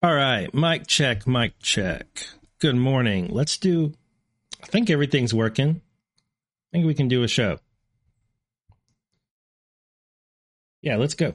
All right, mic check, mic check. Good morning. Let's do. I think everything's working. I think we can do a show. Yeah, let's go.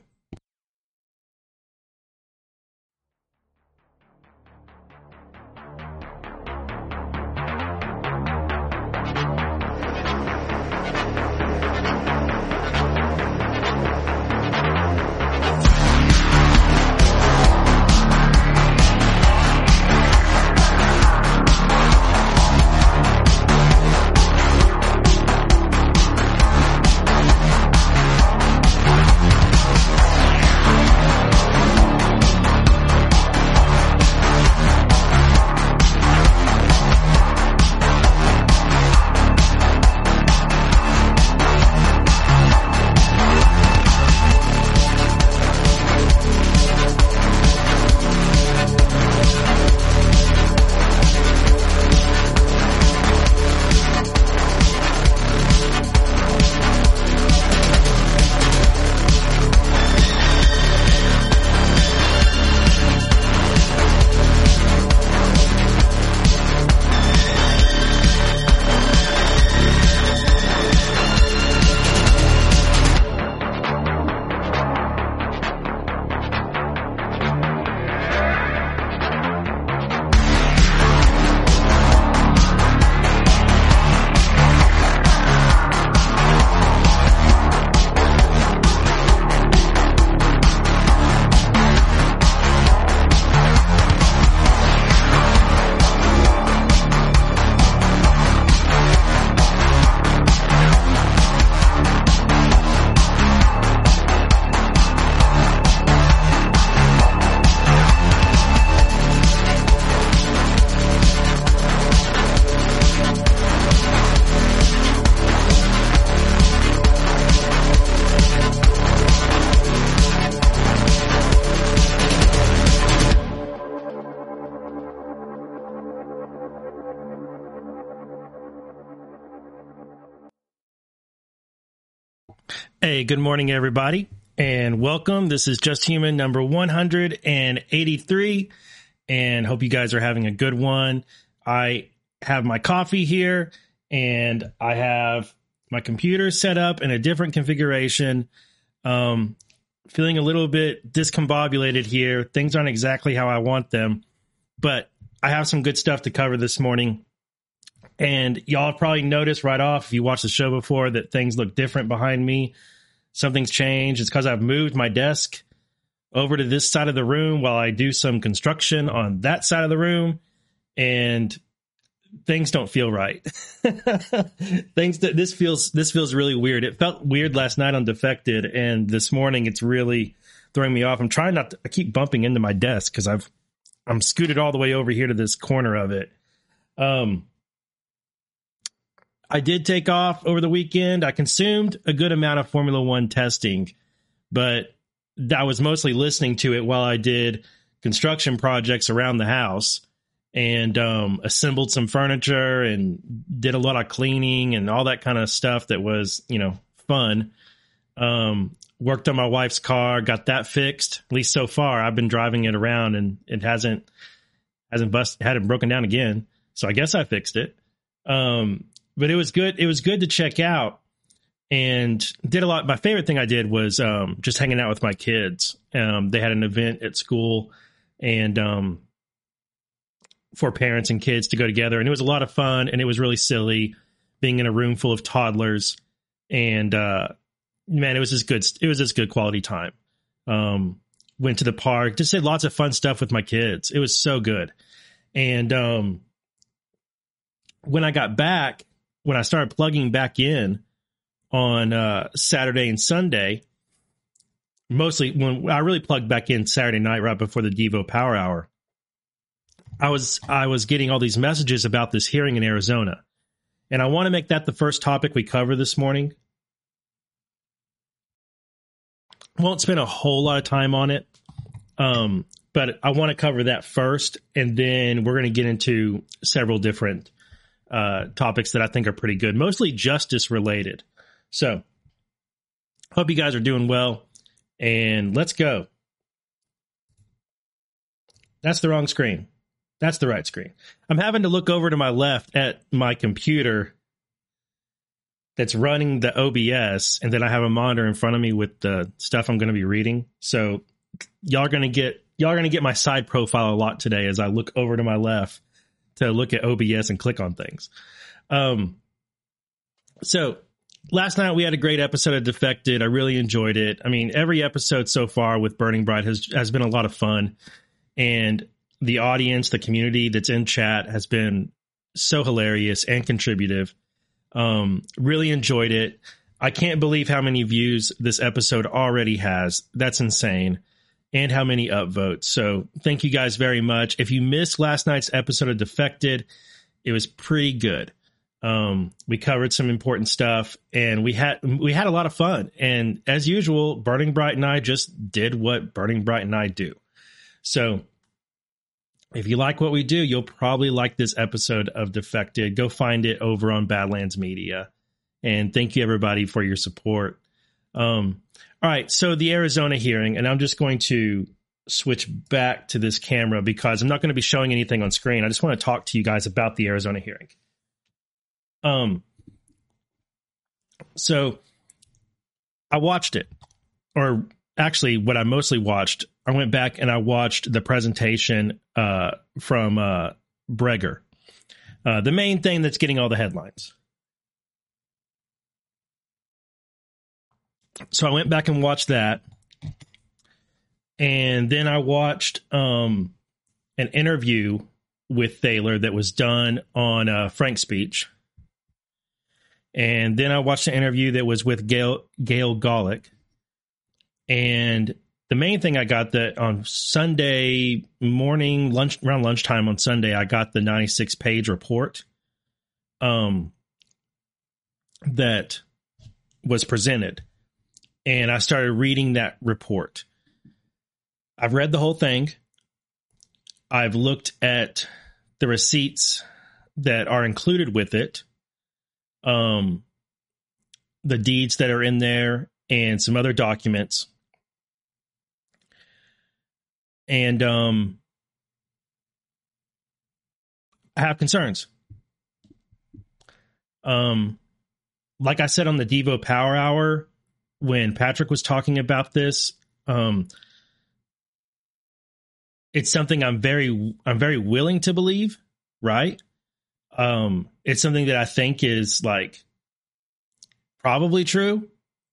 Hey, good morning, everybody, and welcome. This is Just Human number 183, and hope you guys are having a good one. I have my coffee here, and I have my computer set up in a different configuration. Um, feeling a little bit discombobulated here. Things aren't exactly how I want them, but I have some good stuff to cover this morning. And y'all have probably noticed right off if you watched the show before that things look different behind me something's changed. It's because I've moved my desk over to this side of the room while I do some construction on that side of the room, and things don't feel right. things that this feels this feels really weird. It felt weird last night on Defected, and this morning it's really throwing me off. I'm trying not to. I keep bumping into my desk because I've I'm scooted all the way over here to this corner of it. Um, I did take off over the weekend. I consumed a good amount of Formula One testing, but I was mostly listening to it while I did construction projects around the house and um, assembled some furniture and did a lot of cleaning and all that kind of stuff that was, you know, fun. Um, worked on my wife's car, got that fixed. At least so far, I've been driving it around and it hasn't hasn't bust hadn't broken down again. So I guess I fixed it. Um, but it was good. It was good to check out and did a lot. My favorite thing I did was um, just hanging out with my kids. Um, they had an event at school and um, for parents and kids to go together, and it was a lot of fun. And it was really silly being in a room full of toddlers. And uh, man, it was just good. It was just good quality time. Um, went to the park, just did lots of fun stuff with my kids. It was so good. And um, when I got back, when I started plugging back in on uh, Saturday and Sunday, mostly when I really plugged back in Saturday night right before the Devo Power Hour, I was I was getting all these messages about this hearing in Arizona, and I want to make that the first topic we cover this morning. Won't spend a whole lot of time on it, um, but I want to cover that first, and then we're going to get into several different uh, topics that I think are pretty good, mostly justice related. So, hope you guys are doing well, and let's go. That's the wrong screen. That's the right screen. I'm having to look over to my left at my computer that's running the OBS, and then I have a monitor in front of me with the stuff I'm going to be reading. So y'all are going to get y'all are going to get my side profile a lot today as I look over to my left to look at OBS and click on things. Um, so last night we had a great episode of Defected. I really enjoyed it. I mean, every episode so far with Burning Bright has has been a lot of fun, and the audience, the community that's in chat has been so hilarious and contributive. Um, really enjoyed it. I can't believe how many views this episode already has. That's insane. And how many upvotes. So thank you guys very much. If you missed last night's episode of Defected, it was pretty good. Um, we covered some important stuff and we had we had a lot of fun. And as usual, Burning Bright and I just did what Burning Bright and I do. So if you like what we do, you'll probably like this episode of Defected. Go find it over on Badlands Media. And thank you everybody for your support. Um, all right, so the Arizona hearing, and I'm just going to switch back to this camera because I'm not going to be showing anything on screen. I just want to talk to you guys about the Arizona hearing. Um, so I watched it, or actually, what I mostly watched I went back and I watched the presentation uh, from uh, Breger, uh, the main thing that's getting all the headlines. So I went back and watched that, and then I watched um, an interview with Thaller that was done on uh, FrankSpeech, and then I watched an interview that was with Gail Gail Golick, and the main thing I got that on Sunday morning, lunch around lunchtime on Sunday, I got the 96 page report um, that was presented. And I started reading that report. I've read the whole thing. I've looked at the receipts that are included with it, um, the deeds that are in there, and some other documents and um, I have concerns. Um, like I said on the Devo Power Hour, when Patrick was talking about this, um, it's something I'm very I'm very willing to believe, right? Um, it's something that I think is like probably true.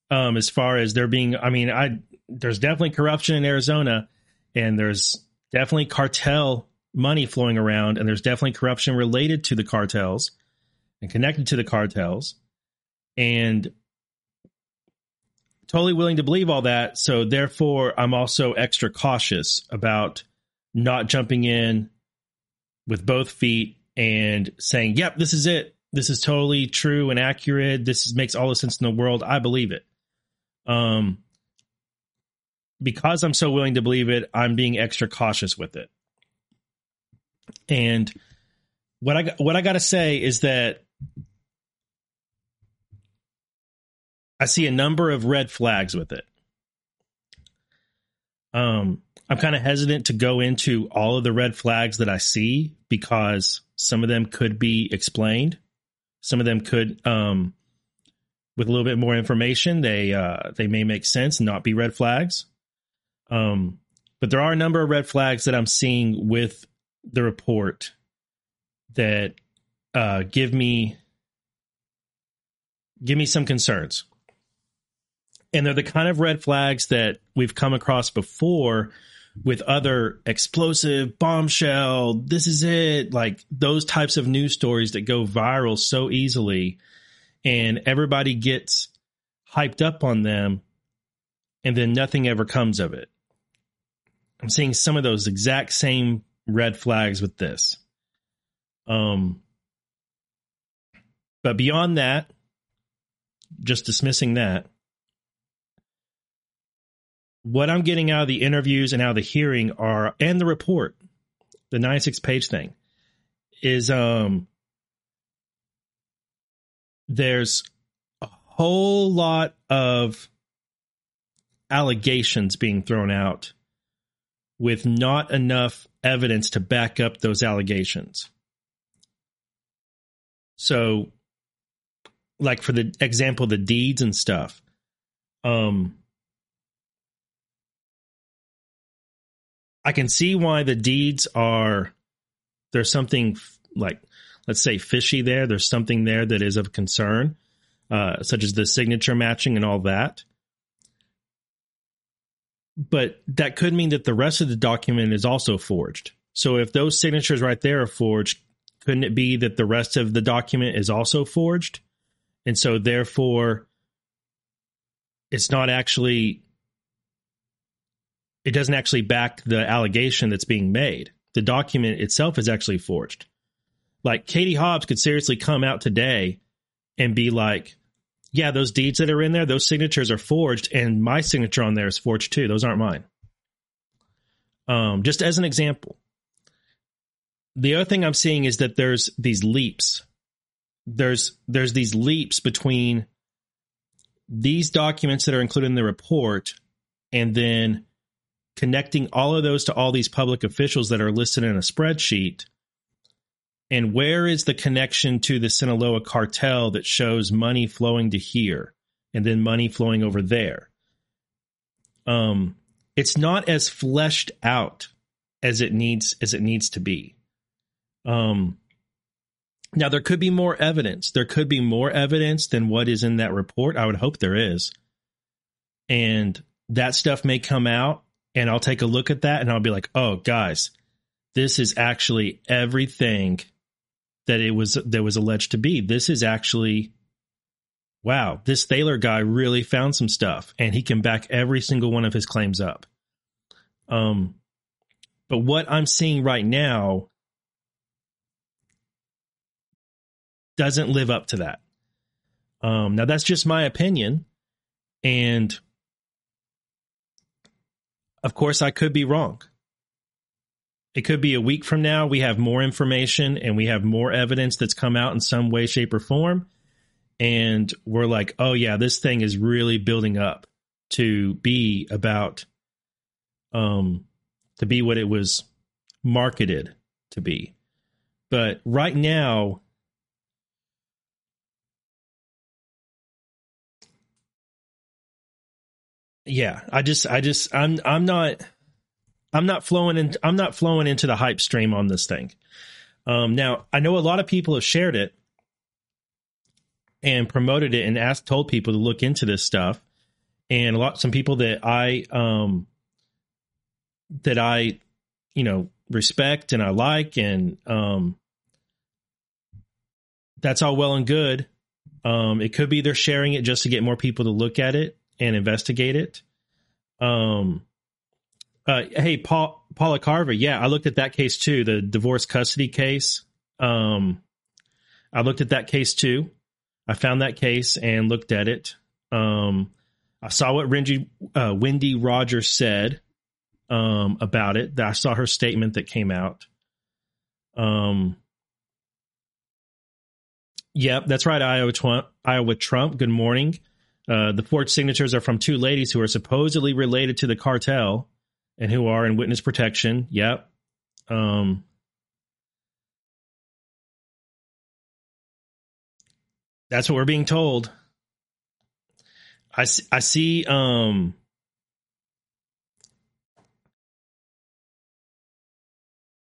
Um, as far as there being, I mean, I there's definitely corruption in Arizona and there's definitely cartel money flowing around, and there's definitely corruption related to the cartels and connected to the cartels, and totally willing to believe all that. So therefore, I'm also extra cautious about not jumping in with both feet and saying, "Yep, this is it. This is totally true and accurate. This is, makes all the sense in the world. I believe it." Um, because I'm so willing to believe it, I'm being extra cautious with it. And what I what I got to say is that I see a number of red flags with it. Um, I'm kind of hesitant to go into all of the red flags that I see because some of them could be explained. Some of them could, um, with a little bit more information, they uh, they may make sense and not be red flags. Um, but there are a number of red flags that I'm seeing with the report that uh, give me give me some concerns. And they're the kind of red flags that we've come across before with other explosive bombshell, this is it, like those types of news stories that go viral so easily and everybody gets hyped up on them and then nothing ever comes of it. I'm seeing some of those exact same red flags with this. Um, but beyond that, just dismissing that, what I'm getting out of the interviews and out of the hearing are, and the report, the 96 page thing, is um, there's a whole lot of allegations being thrown out with not enough evidence to back up those allegations. So, like for the example, the deeds and stuff, um, I can see why the deeds are there's something like let's say fishy there. There's something there that is of concern, uh, such as the signature matching and all that. But that could mean that the rest of the document is also forged. So if those signatures right there are forged, couldn't it be that the rest of the document is also forged? And so therefore it's not actually it doesn't actually back the allegation that's being made. The document itself is actually forged. Like Katie Hobbs could seriously come out today and be like, yeah, those deeds that are in there, those signatures are forged, and my signature on there is forged too. Those aren't mine. Um, just as an example. The other thing I'm seeing is that there's these leaps. There's there's these leaps between these documents that are included in the report and then connecting all of those to all these public officials that are listed in a spreadsheet. And where is the connection to the Sinaloa cartel that shows money flowing to here and then money flowing over there? Um, it's not as fleshed out as it needs as it needs to be. Um, now there could be more evidence. There could be more evidence than what is in that report. I would hope there is. And that stuff may come out and I'll take a look at that and I'll be like, "Oh, guys, this is actually everything that it was that was alleged to be. This is actually wow, this Thaller guy really found some stuff and he can back every single one of his claims up." Um but what I'm seeing right now doesn't live up to that. Um now that's just my opinion and of course, I could be wrong. It could be a week from now. We have more information and we have more evidence that's come out in some way, shape, or form. And we're like, oh, yeah, this thing is really building up to be about, um, to be what it was marketed to be. But right now, yeah, I just, I just, I'm, I'm not, I'm not flowing in, I'm not flowing into the hype stream on this thing. Um, now I know a lot of people have shared it and promoted it and asked, told people to look into this stuff. And a lot, some people that I, um, that I, you know, respect and I like, and, um, that's all well and good. Um, it could be they're sharing it just to get more people to look at it and investigate it. Um, uh, hey, Paul, Paula Carver. Yeah, I looked at that case too, the divorce custody case. Um, I looked at that case too. I found that case and looked at it. Um, I saw what Wendy, uh, Wendy Rogers said um, about it. I saw her statement that came out. Um, yep, that's right. Iowa, Iowa Trump. Good morning. Uh, the forged signatures are from two ladies who are supposedly related to the cartel and who are in witness protection. Yep. Um, that's what we're being told. I see, I see um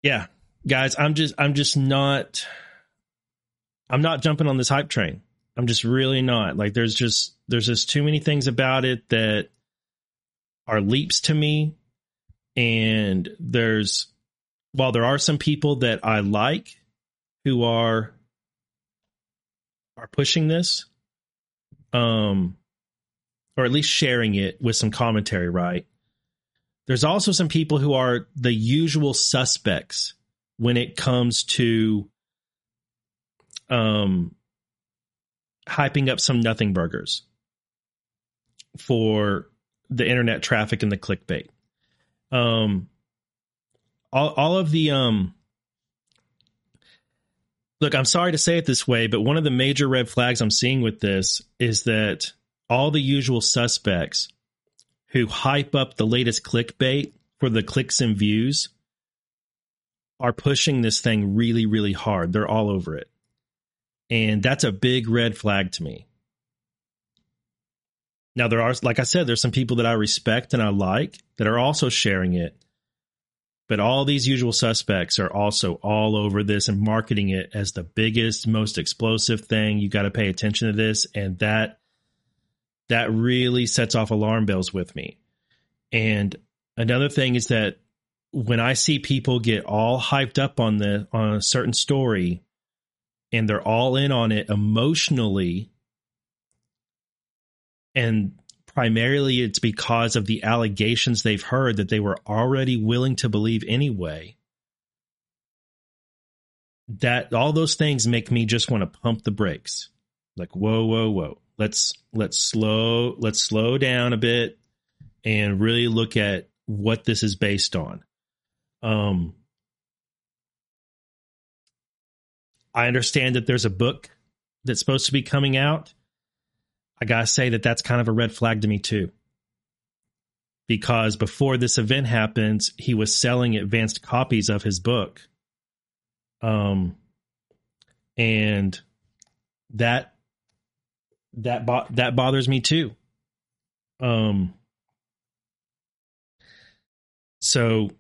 Yeah, guys, I'm just I'm just not I'm not jumping on this hype train. I'm just really not. Like there's just there's just too many things about it that are leaps to me. And there's while there are some people that I like who are are pushing this, um, or at least sharing it with some commentary, right? There's also some people who are the usual suspects when it comes to um hyping up some nothing burgers for the internet traffic and the clickbait. Um, all, all of the um, look, I'm sorry to say it this way, but one of the major red flags I'm seeing with this is that all the usual suspects who hype up the latest clickbait for the clicks and views are pushing this thing really, really hard. They're all over it. And that's a big red flag to me. Now, there are, like I said, there's some people that I respect and I like that are also sharing it. But all these usual suspects are also all over this and marketing it as the biggest, most explosive thing. You got to pay attention to this. And that, that really sets off alarm bells with me. And another thing is that when I see people get all hyped up on the on a certain story and they're all in on it emotionally. And primarily it's because of the allegations they've heard that they were already willing to believe anyway. That all those things make me just want to pump the brakes. Like whoa whoa whoa. Let's let's slow let's slow down a bit and really look at what this is based on. Um, I understand that there's a book that's supposed to be coming out. I gotta say that that's kind of a red flag to me too. Because before this event happens, he was selling advanced copies of his book. Um, and that that bo- that bothers me too. Um, so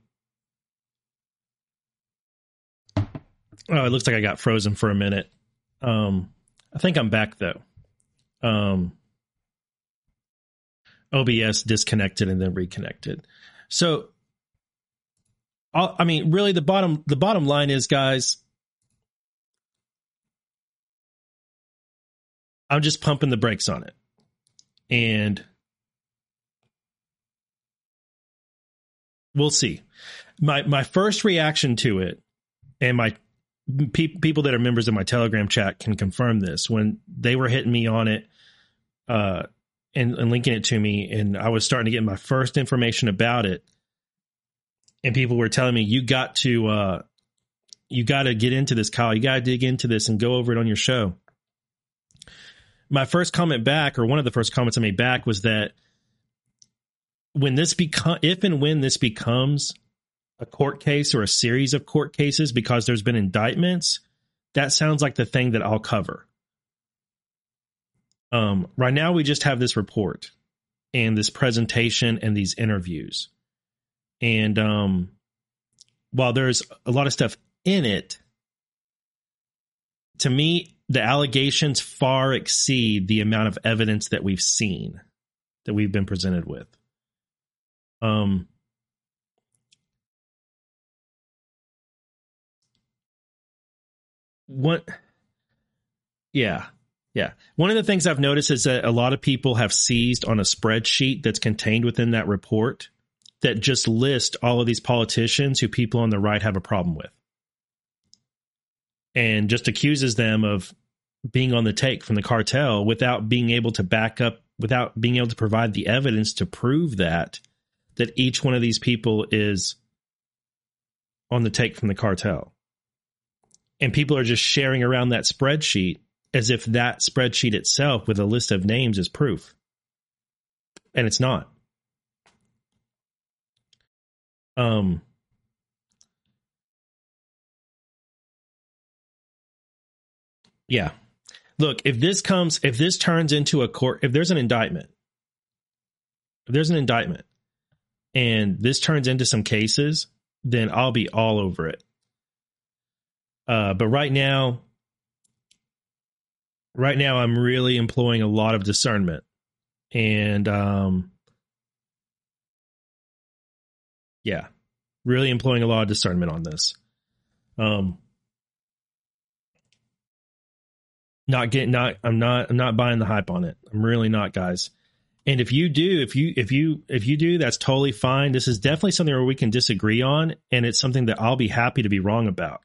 Oh, it looks like I got frozen for a minute. Um, I think I'm back though. Um, OBS disconnected and then reconnected. So, I mean, really, the bottom the bottom line is, guys, I'm just pumping the brakes on it, and we'll see. My my first reaction to it, and my pe- people that are members of my Telegram chat can confirm this. When they were hitting me on it, uh, and, and linking it to me, and I was starting to get my first information about it, and people were telling me, "You got to, uh, you got to get into this, Kyle. You got to dig into this and go over it on your show." My first comment back, or one of the first comments I made back, was that when this become, if and when this becomes a court case or a series of court cases because there's been indictments, that sounds like the thing that I'll cover. Um, right now, we just have this report and this presentation and these interviews. And um, while there's a lot of stuff in it, to me, the allegations far exceed the amount of evidence that we've seen, that we've been presented with. Um, what yeah yeah. One of the things i've noticed is that a lot of people have seized on a spreadsheet that's contained within that report that just list all of these politicians who people on the right have a problem with. And just accuses them of being on the take from the cartel without being able to back up without being able to provide the evidence to prove that that each one of these people is on the take from the cartel and people are just sharing around that spreadsheet as if that spreadsheet itself with a list of names is proof. And it's not. Um Yeah. Look, if this comes if this turns into a court if there's an indictment if there's an indictment and this turns into some cases, then I'll be all over it. Uh, but right now, right now, I'm really employing a lot of discernment, and um, yeah, really employing a lot of discernment on this. Um, not getting not I'm not I'm not buying the hype on it. I'm really not, guys. And if you do, if you if you if you do, that's totally fine. This is definitely something where we can disagree on, and it's something that I'll be happy to be wrong about.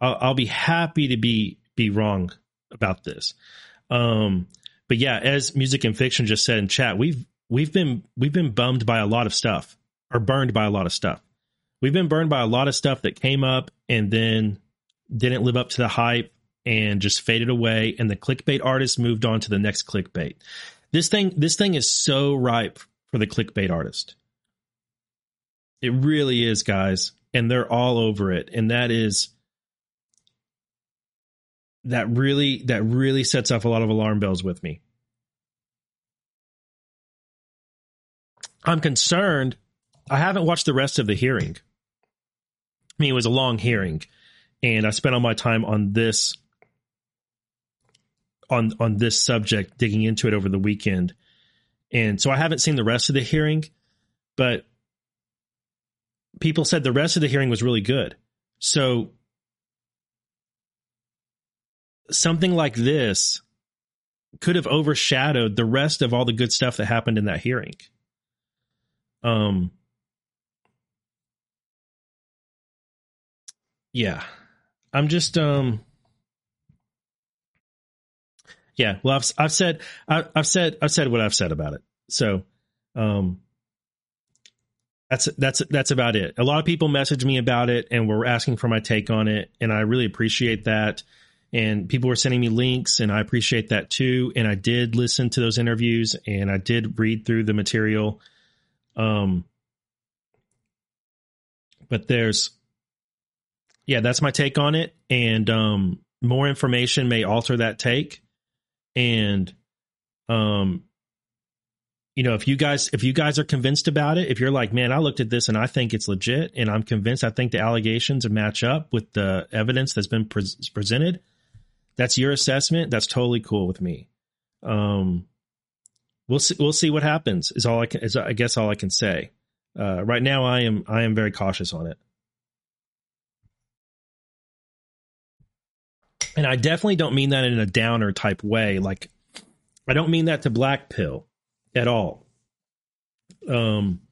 I'll, I'll be happy to be be wrong about this. Um, but yeah, as music and fiction just said in chat, we've we've been we've been bummed by a lot of stuff or burned by a lot of stuff. We've been burned by a lot of stuff that came up and then didn't live up to the hype and just faded away and the clickbait artist moved on to the next clickbait. This thing this thing is so ripe for the clickbait artist. It really is, guys. And they're all over it. And that is that really that really sets off a lot of alarm bells with me. I'm concerned. I haven't watched the rest of the hearing. I mean, it was a long hearing, and I spent all my time on this on on this subject, digging into it over the weekend. And so I haven't seen the rest of the hearing, but people said the rest of the hearing was really good. So something like this could have overshadowed the rest of all the good stuff that happened in that hearing. Um yeah. I'm just um yeah, well I've I've said I, I've said I've said what I've said about it. So um that's that's that's about it. A lot of people message me about it and were asking for my take on it, and I really appreciate that. And people were sending me links, and I appreciate that too. And I did listen to those interviews, and I did read through the material. Um, but there's, yeah, that's my take on it, and um, more information may alter that take, and um, you know, if you guys if you guys are convinced about it, if you're like, man, I looked at this and I think it's legit, and I'm convinced, I think the allegations match up with the evidence that's been pre- presented. That's your assessment. That's totally cool with me. Um, we'll see. We'll see what happens. Is all I can. Is I guess all I can say. Uh, right now, I am I am very cautious on it. And I definitely don't mean that in a downer type way. Like, I don't mean that to black pill at all. Um,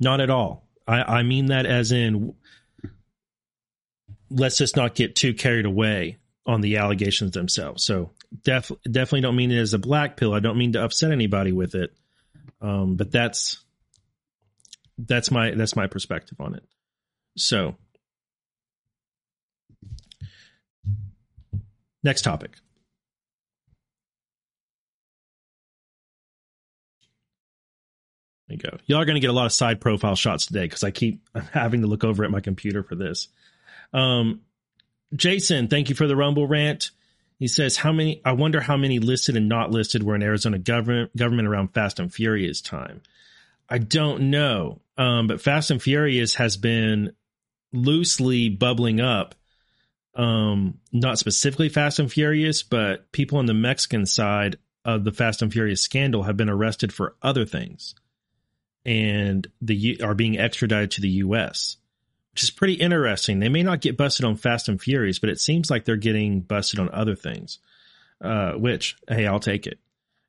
not at all. I, I mean that as in, let's just not get too carried away on the allegations themselves. So def, definitely don't mean it as a black pill. I don't mean to upset anybody with it. Um, but that's that's my that's my perspective on it. So next topic. There you go. Y'all are going to get a lot of side profile shots today because I keep having to look over at my computer for this. Um, Jason, thank you for the Rumble rant. He says, "How many? I wonder how many listed and not listed were in Arizona government government around Fast and Furious time. I don't know, um, but Fast and Furious has been loosely bubbling up. Um, not specifically Fast and Furious, but people on the Mexican side of the Fast and Furious scandal have been arrested for other things." and the are being extradited to the U.S., which is pretty interesting. They may not get busted on Fast and Furious, but it seems like they're getting busted on other things. Uh, which, hey, I'll take it.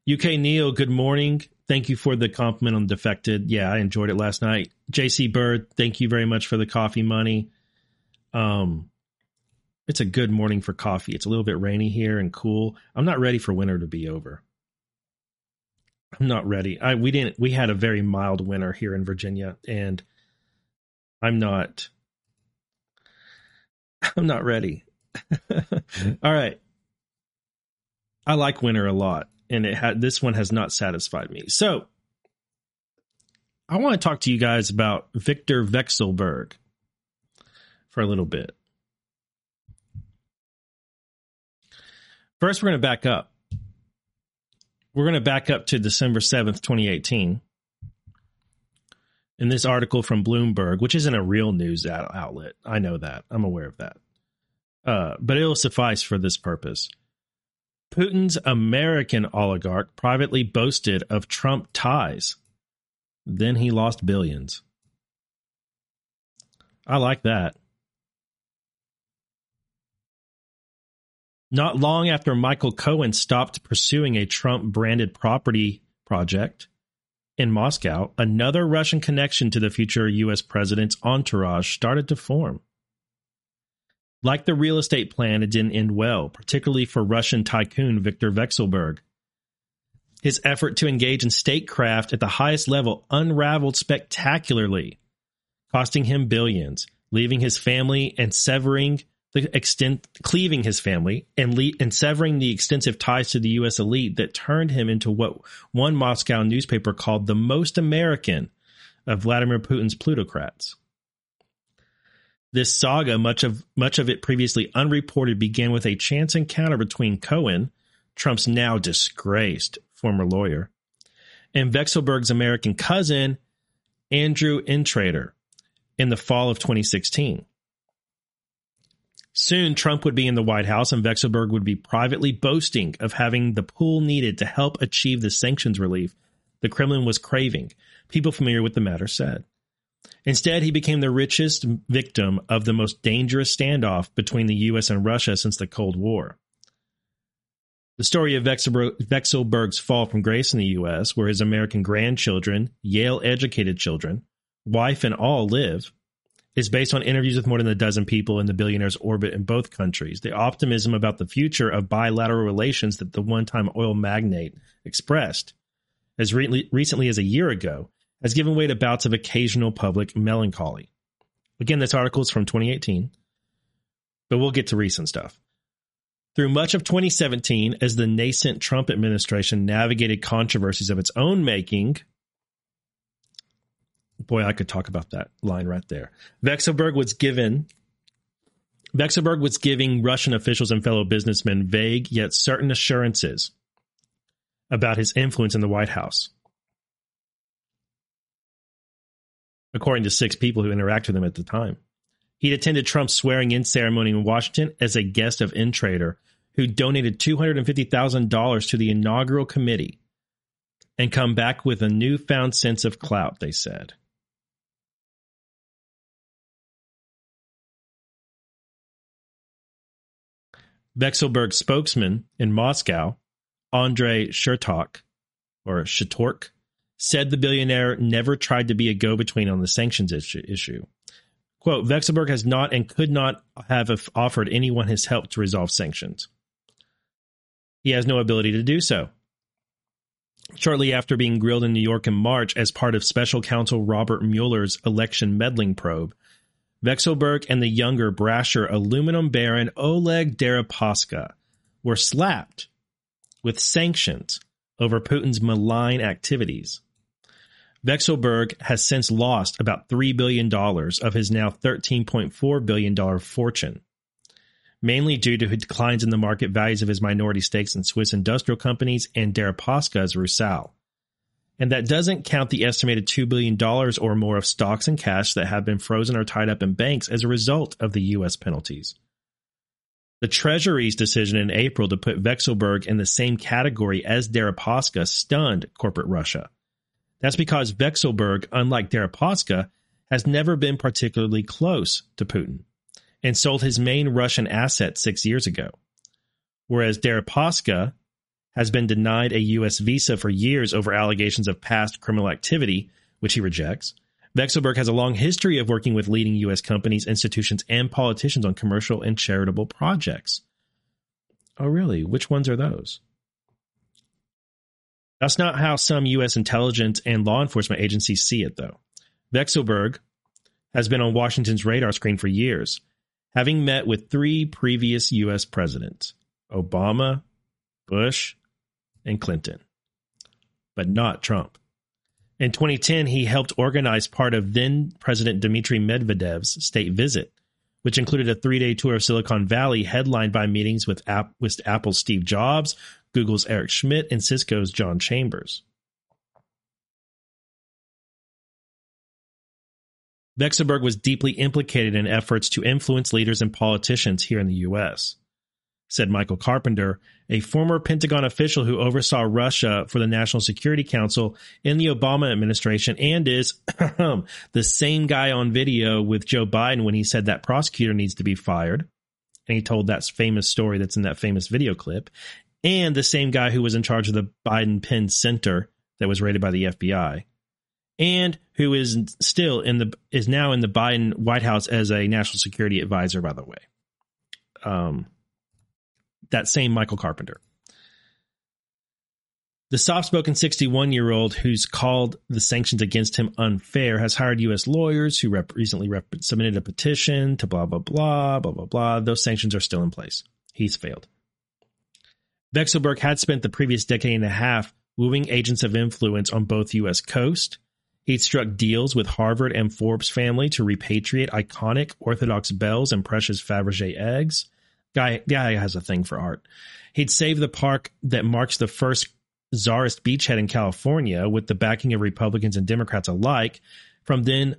UK Neil, good morning. Thank you for the compliment on Defected. Yeah, I enjoyed it last night. JC Bird, thank you very much for the coffee money. Um, it's a good morning for coffee. It's a little bit rainy here and cool. I'm not ready for winter to be over. I'm not ready. I we didn't we had a very mild winter here in Virginia and I'm not I'm not ready. All right. I like winter a lot and it had this one has not satisfied me. So I want to talk to you guys about Viktor Vekselberg for a little bit. First, we're going to back up we're going to back up to December 7th, 2018. In this article from Bloomberg, which isn't a real news outlet, I know that. I'm aware of that. Uh, but it'll suffice for this purpose. Putin's American oligarch privately boasted of Trump ties. Then he lost billions. I like that. Not long after Michael Cohen stopped pursuing a Trump branded property project in Moscow, another Russian connection to the future U.S. president's entourage started to form. Like the real estate plan, it didn't end well, particularly for Russian tycoon Viktor Vekselberg. His effort to engage in statecraft at the highest level unraveled spectacularly, costing him billions, leaving his family and severing the extent cleaving his family and le- and severing the extensive ties to the U.S. elite that turned him into what one Moscow newspaper called the most American of Vladimir Putin's plutocrats. This saga, much of much of it previously unreported, began with a chance encounter between Cohen, Trump's now disgraced former lawyer, and Vekselberg's American cousin, Andrew Intrater, in the fall of 2016. Soon, Trump would be in the White House and Vekselberg would be privately boasting of having the pool needed to help achieve the sanctions relief the Kremlin was craving, people familiar with the matter said. Instead, he became the richest victim of the most dangerous standoff between the U.S. and Russia since the Cold War. The story of Vekselberg's fall from grace in the U.S., where his American grandchildren, Yale educated children, wife, and all live, is based on interviews with more than a dozen people in the billionaire's orbit in both countries. The optimism about the future of bilateral relations that the one time oil magnate expressed as re- recently as a year ago has given way to bouts of occasional public melancholy. Again, this article is from 2018, but we'll get to recent stuff. Through much of 2017, as the nascent Trump administration navigated controversies of its own making, boy, I could talk about that line right there. Vekselberg was given Vekselberg was giving Russian officials and fellow businessmen vague yet certain assurances about his influence in the White House. According to six people who interacted with him at the time, he'd attended Trump's swearing in ceremony in Washington as a guest of Intrater, who donated $250,000 to the inaugural committee and come back with a newfound sense of clout, they said. Vekselberg spokesman in Moscow, Andrei Shertok, or Shatork, said the billionaire never tried to be a go between on the sanctions issue. Quote, Vekselberg has not and could not have offered anyone his help to resolve sanctions. He has no ability to do so. Shortly after being grilled in New York in March as part of special counsel Robert Mueller's election meddling probe, Vekselberg and the younger, brasher aluminum baron Oleg Deripaska were slapped with sanctions over Putin's malign activities. Vekselberg has since lost about $3 billion of his now $13.4 billion fortune, mainly due to declines in the market values of his minority stakes in Swiss industrial companies and Deripaska's Rusal. And that doesn't count the estimated $2 billion or more of stocks and cash that have been frozen or tied up in banks as a result of the U.S. penalties. The Treasury's decision in April to put Vekselberg in the same category as Deripaska stunned corporate Russia. That's because Vekselberg, unlike Deripaska, has never been particularly close to Putin and sold his main Russian asset six years ago. Whereas Deripaska has been denied a U.S. visa for years over allegations of past criminal activity, which he rejects. Vekselberg has a long history of working with leading U.S. companies, institutions, and politicians on commercial and charitable projects. Oh, really? Which ones are those? That's not how some U.S. intelligence and law enforcement agencies see it, though. Vekselberg has been on Washington's radar screen for years, having met with three previous U.S. presidents Obama, Bush, and Clinton, but not Trump. In 2010, he helped organize part of then President Dmitry Medvedev's state visit, which included a three day tour of Silicon Valley headlined by meetings with, App- with Apple's Steve Jobs, Google's Eric Schmidt, and Cisco's John Chambers. Vekselberg was deeply implicated in efforts to influence leaders and politicians here in the U.S said Michael Carpenter, a former Pentagon official who oversaw Russia for the National Security Council in the Obama administration and is the same guy on video with Joe Biden when he said that prosecutor needs to be fired. And he told that famous story that's in that famous video clip. And the same guy who was in charge of the Biden Penn Center that was raided by the FBI. And who is still in the is now in the Biden White House as a national security advisor, by the way. Um, that same Michael Carpenter. The soft spoken 61 year old who's called the sanctions against him unfair has hired U.S. lawyers who rep- recently rep- submitted a petition to blah, blah, blah, blah, blah, blah. Those sanctions are still in place. He's failed. Vekselberg had spent the previous decade and a half wooing agents of influence on both U.S. coast. He'd struck deals with Harvard and Forbes family to repatriate iconic Orthodox bells and precious Fabergé eggs. Guy, guy has a thing for art. He'd save the park that marks the first czarist beachhead in California with the backing of Republicans and Democrats alike from then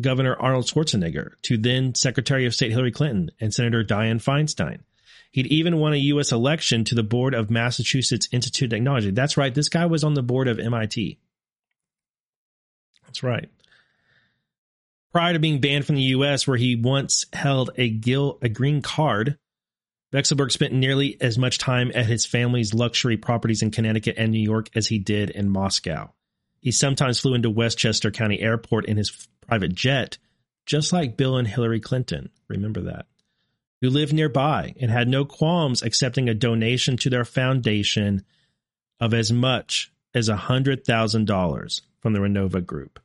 Governor Arnold Schwarzenegger to then Secretary of State Hillary Clinton and Senator Dianne Feinstein. He'd even won a U.S. election to the board of Massachusetts Institute of Technology. That's right, this guy was on the board of MIT. That's right. Prior to being banned from the U.S., where he once held a, gil- a green card, Vekselberg spent nearly as much time at his family's luxury properties in Connecticut and New York as he did in Moscow. He sometimes flew into Westchester County Airport in his private jet, just like Bill and Hillary Clinton. Remember that who lived nearby and had no qualms accepting a donation to their foundation of as much as $100,000 from the Renova Group.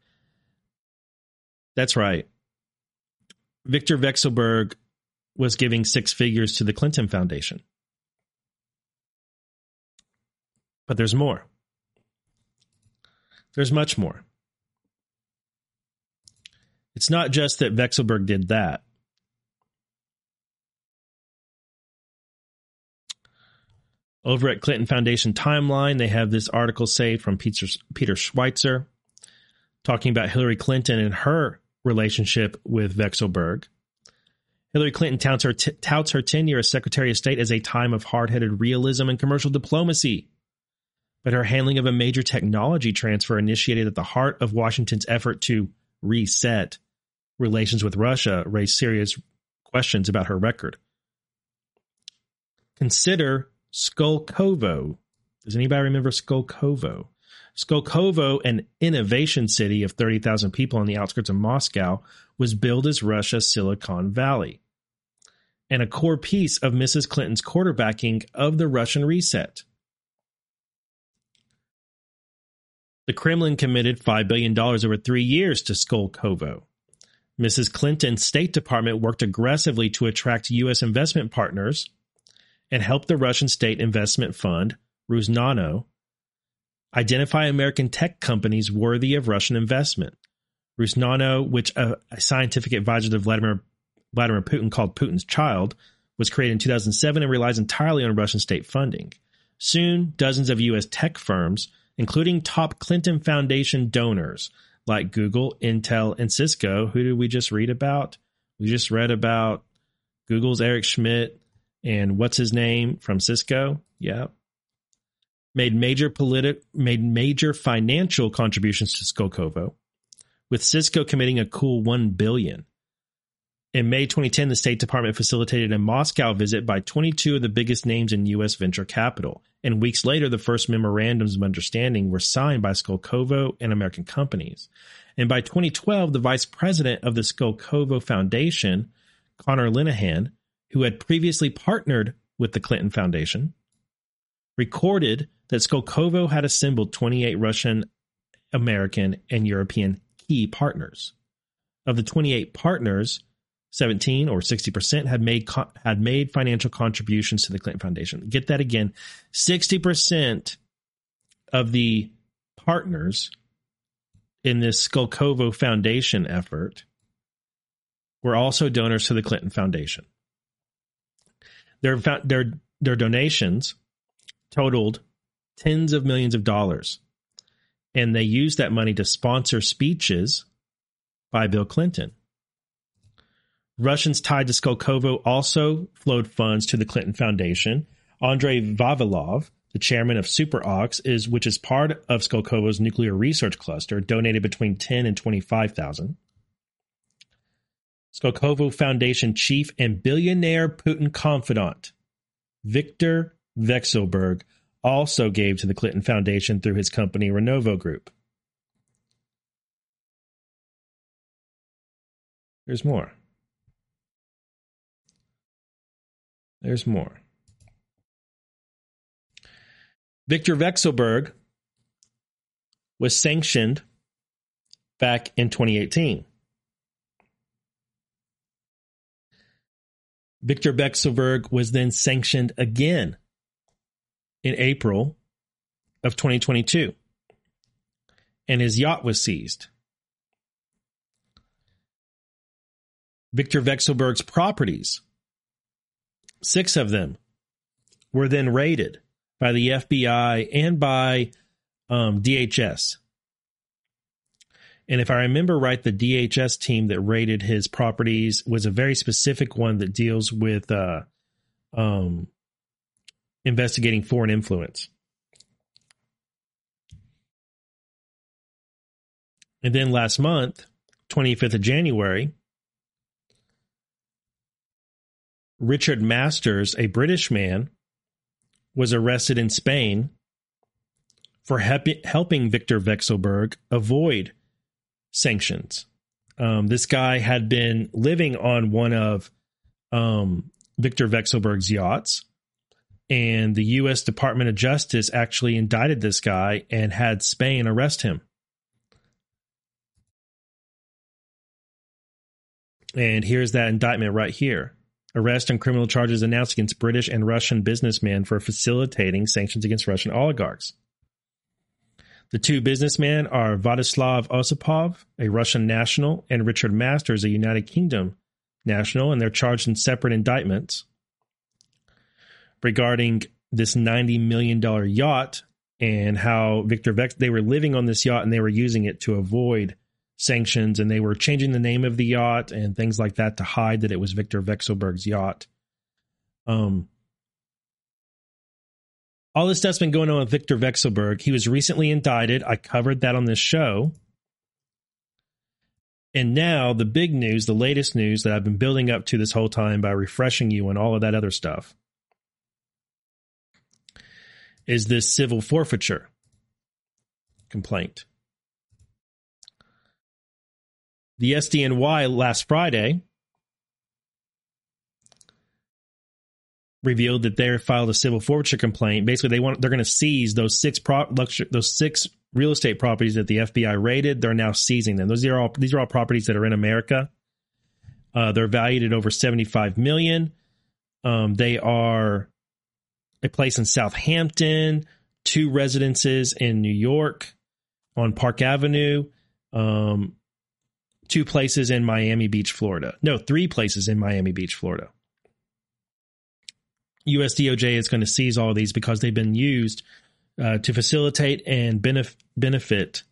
That's right. Victor Vekselberg was giving six figures to the Clinton Foundation. But there's more. There's much more. It's not just that Vekselberg did that. Over at Clinton Foundation Timeline, they have this article saved from Peter, Schweizer talking about Hillary Clinton and her relationship with Vekselberg. Hillary Clinton touts her, t- touts her tenure as Secretary of State as a time of hard headed realism and commercial diplomacy. But her handling of a major technology transfer initiated at the heart of Washington's effort to reset relations with Russia raised serious questions about her record. Consider Skolkovo. Does anybody remember Skolkovo? Skolkovo, an innovation city of 30,000 people on the outskirts of Moscow, was billed as Russia's Silicon Valley and a core piece of Mrs. Clinton's quarterbacking of the Russian reset. The Kremlin committed $5 billion over three years to Skolkovo. Mrs. Clinton's State Department worked aggressively to attract U.S. investment partners and help the Russian state investment fund, Rusnano, identify American tech companies worthy of Russian investment. Rusnano, which a, a scientific advisor to Vladimir, Vladimir Putin called Putin's child, was created in 2007 and relies entirely on Russian state funding. Soon, dozens of U.S. tech firms, including top Clinton Foundation donors like Google, Intel, and Cisco, who did we just read about? We just read about Google's Eric Schmidt, and what's his name from Cisco? Yeah. Made major politi- made major financial contributions to Skolkovo, with Cisco committing a cool 1 billion. In May 2010, the State Department facilitated a Moscow visit by 22 of the biggest names in U.S. venture capital. And weeks later, the first memorandums of understanding were signed by Skolkovo and American companies. And by 2012, the vice president of the Skolkovo Foundation, Conor Lenihan, who had previously partnered with the Clinton Foundation, recorded that Skolkovo had assembled 28 Russian, American, and European key partners. Of the 28 partners, 17 or 60% had made had made financial contributions to the Clinton Foundation. Get that again. 60% of the partners in this Skolkovo Foundation effort were also donors to the Clinton Foundation. Their their their donations totaled tens of millions of dollars, and they used that money to sponsor speeches by Bill Clinton. Russians tied to Skolkovo also flowed funds to the Clinton Foundation. Andrei Vavilov, the chairman of SuperOx, is which is part of Skolkovo's nuclear research cluster, donated between ten and twenty five thousand. Skolkovo Foundation chief and billionaire Putin confidant Victor Vekselberg also gave to the Clinton Foundation through his company Renova Group. There's more. There's more. Victor Vekselberg was sanctioned back in 2018. Victor Vekselberg was then sanctioned again in April of 2022. and his yacht was seized. Victor Vekselberg's properties, six of them, were then raided by the FBI and by um, DHS. And if I remember right, the DHS team that raided his properties was a very specific one that deals with uh, um, investigating foreign influence. And then last month, 25th of January, Richard Masters, a British man, was arrested in Spain for helping Victor Vekselberg avoid sanctions. Um, this guy had been living on one of um, Victor Vekselberg's yachts, and the U.S. Department of Justice actually indicted this guy and had Spain arrest him. And here's that indictment right here. Arrest on criminal charges announced against British and Russian businessmen for facilitating sanctions against Russian oligarchs. The two businessmen are Vladislav Osipov, a Russian national, and Richard Masters, a United Kingdom national, and they're charged in separate indictments regarding this $90 million yacht and how Victor Vex they were living on this yacht and they were using it to avoid sanctions and they were changing the name of the yacht and things like that to hide that it was Victor Vekselberg's yacht. Um, all this stuff's been going on with Victor Vekselberg. He was recently indicted. I covered that on this show. And now the big news, the latest news that I've been building up to this whole time by refreshing you and all of that other stuff is this civil forfeiture complaint. The SDNY last Friday revealed that they filed a civil forfeiture complaint. Basically, they want they're going to seize those six pro, those six real estate properties that the FBI raided. They're now seizing them. Those are all these are all properties that are in America. Uh, they're valued at over seventy five million. Um, they are a place in Southampton, two residences in New York on Park Avenue, um, two places in Miami Beach, Florida. No, three places in Miami Beach, Florida. USDOJ is going to seize all of these because they've been used uh, to facilitate and benef- benefit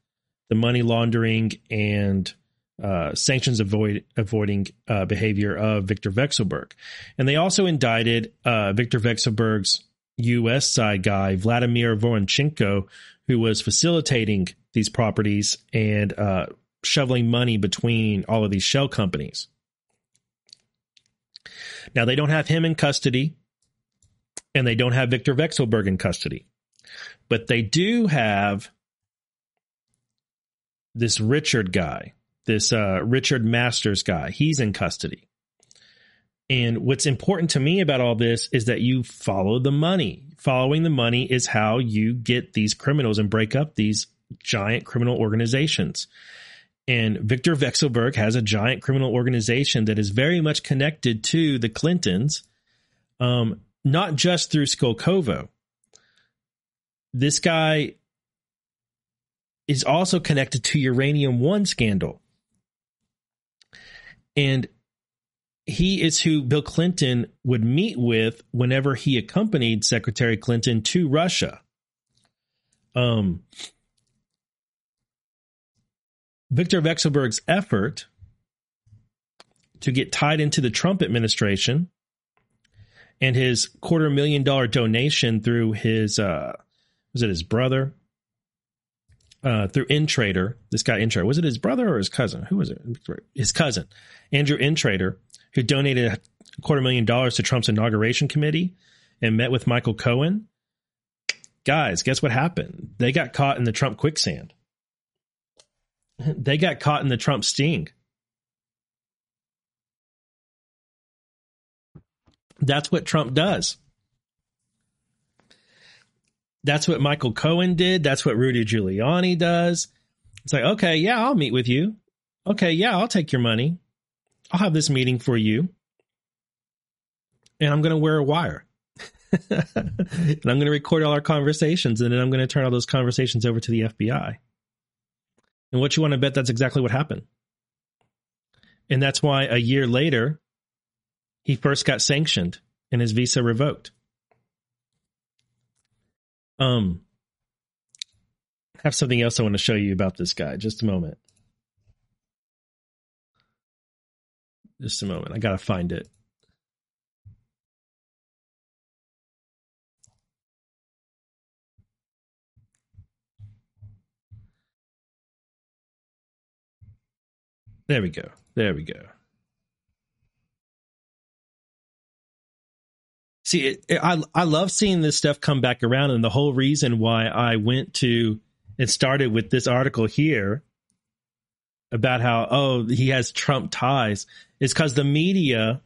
the money laundering and uh, sanctions avoid, avoiding uh, behavior of Victor Vekselberg. And they also indicted uh, Victor Vekselberg's U.S. side guy, Vladimir Voronchenko, who was facilitating these properties and uh, shoveling money between all of these shell companies. Now, they don't have him in custody and they don't have Victor Vekselberg in custody. But they do have this Richard guy, this uh, Richard Masters guy. He's in custody. And what's important to me about all this is that you follow the money. Following the money is how you get these criminals and break up these giant criminal organizations. And Victor Vekselberg has a giant criminal organization that is very much connected to the Clintons. Um, not just through Skolkovo. This guy is also connected to Uranium One scandal. And he is who Bill Clinton would meet with whenever he accompanied Secretary Clinton to Russia. Um, Victor Vekselberg's effort to get tied into the Trump administration and his quarter million dollar donation through his uh was it his brother? Uh through Intrater this guy Intrater was it his brother or his cousin? Who was it? His cousin andrew Intrater who donated a quarter million dollars to trump's inauguration committee and met with michael cohen. Guys guess what happened? They got caught in the trump quicksand they got caught in the trump sting That's what Trump does. That's what Michael Cohen did. That's what Rudy Giuliani does. It's like, okay, yeah, I'll meet with you. Okay, yeah, I'll take your money. I'll have this meeting for you. And I'm going to wear a wire. and I'm going to record all our conversations and then I'm going to turn all those conversations over to the FBI. And what you want to bet that's exactly what happened. And that's why a year later, he first got sanctioned and his visa revoked. Um, I have something else I want to show you about this guy. Just a moment. Just a moment. I got to find it. There we go. There we go. See, it, it, I I love seeing this stuff come back around, and the whole reason why I went to and started with this article here about how oh he has Trump ties is because the media.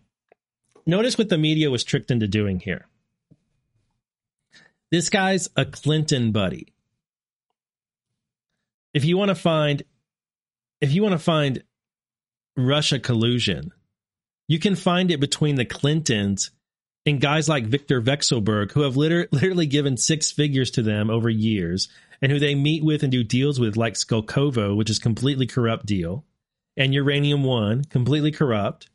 Notice what the media was tricked into doing here. This guy's a Clinton buddy. If you want to find, if you want to find Russia collusion. You can find it between the Clintons and guys like Victor Vekselberg, who have liter- literally given six figures to them over years, and who they meet with and do deals with, like Skolkovo, which is completely corrupt deal, and Uranium One, completely corrupt.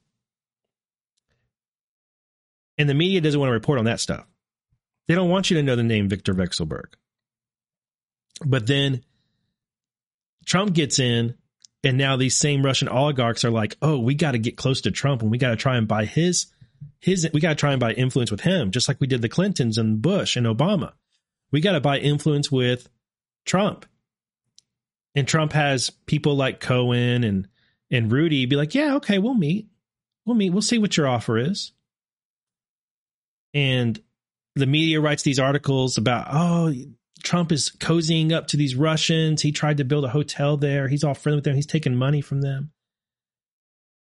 And the media doesn't want to report on that stuff. They don't want you to know the name Victor Vekselberg. But then Trump gets in and now these same Russian oligarchs are like, oh, we got to get close to Trump and we got to try and buy his his we got to try and buy influence with him, just like we did the Clintons and Bush and Obama. We got to buy influence with Trump. And Trump has people like Cohen and and Rudy be like, yeah, okay, we'll meet. We'll meet. We'll see what your offer is. And the media writes these articles about, oh, Trump is cozying up to these Russians. He tried to build a hotel there. He's all friendly with them. He's taking money from them.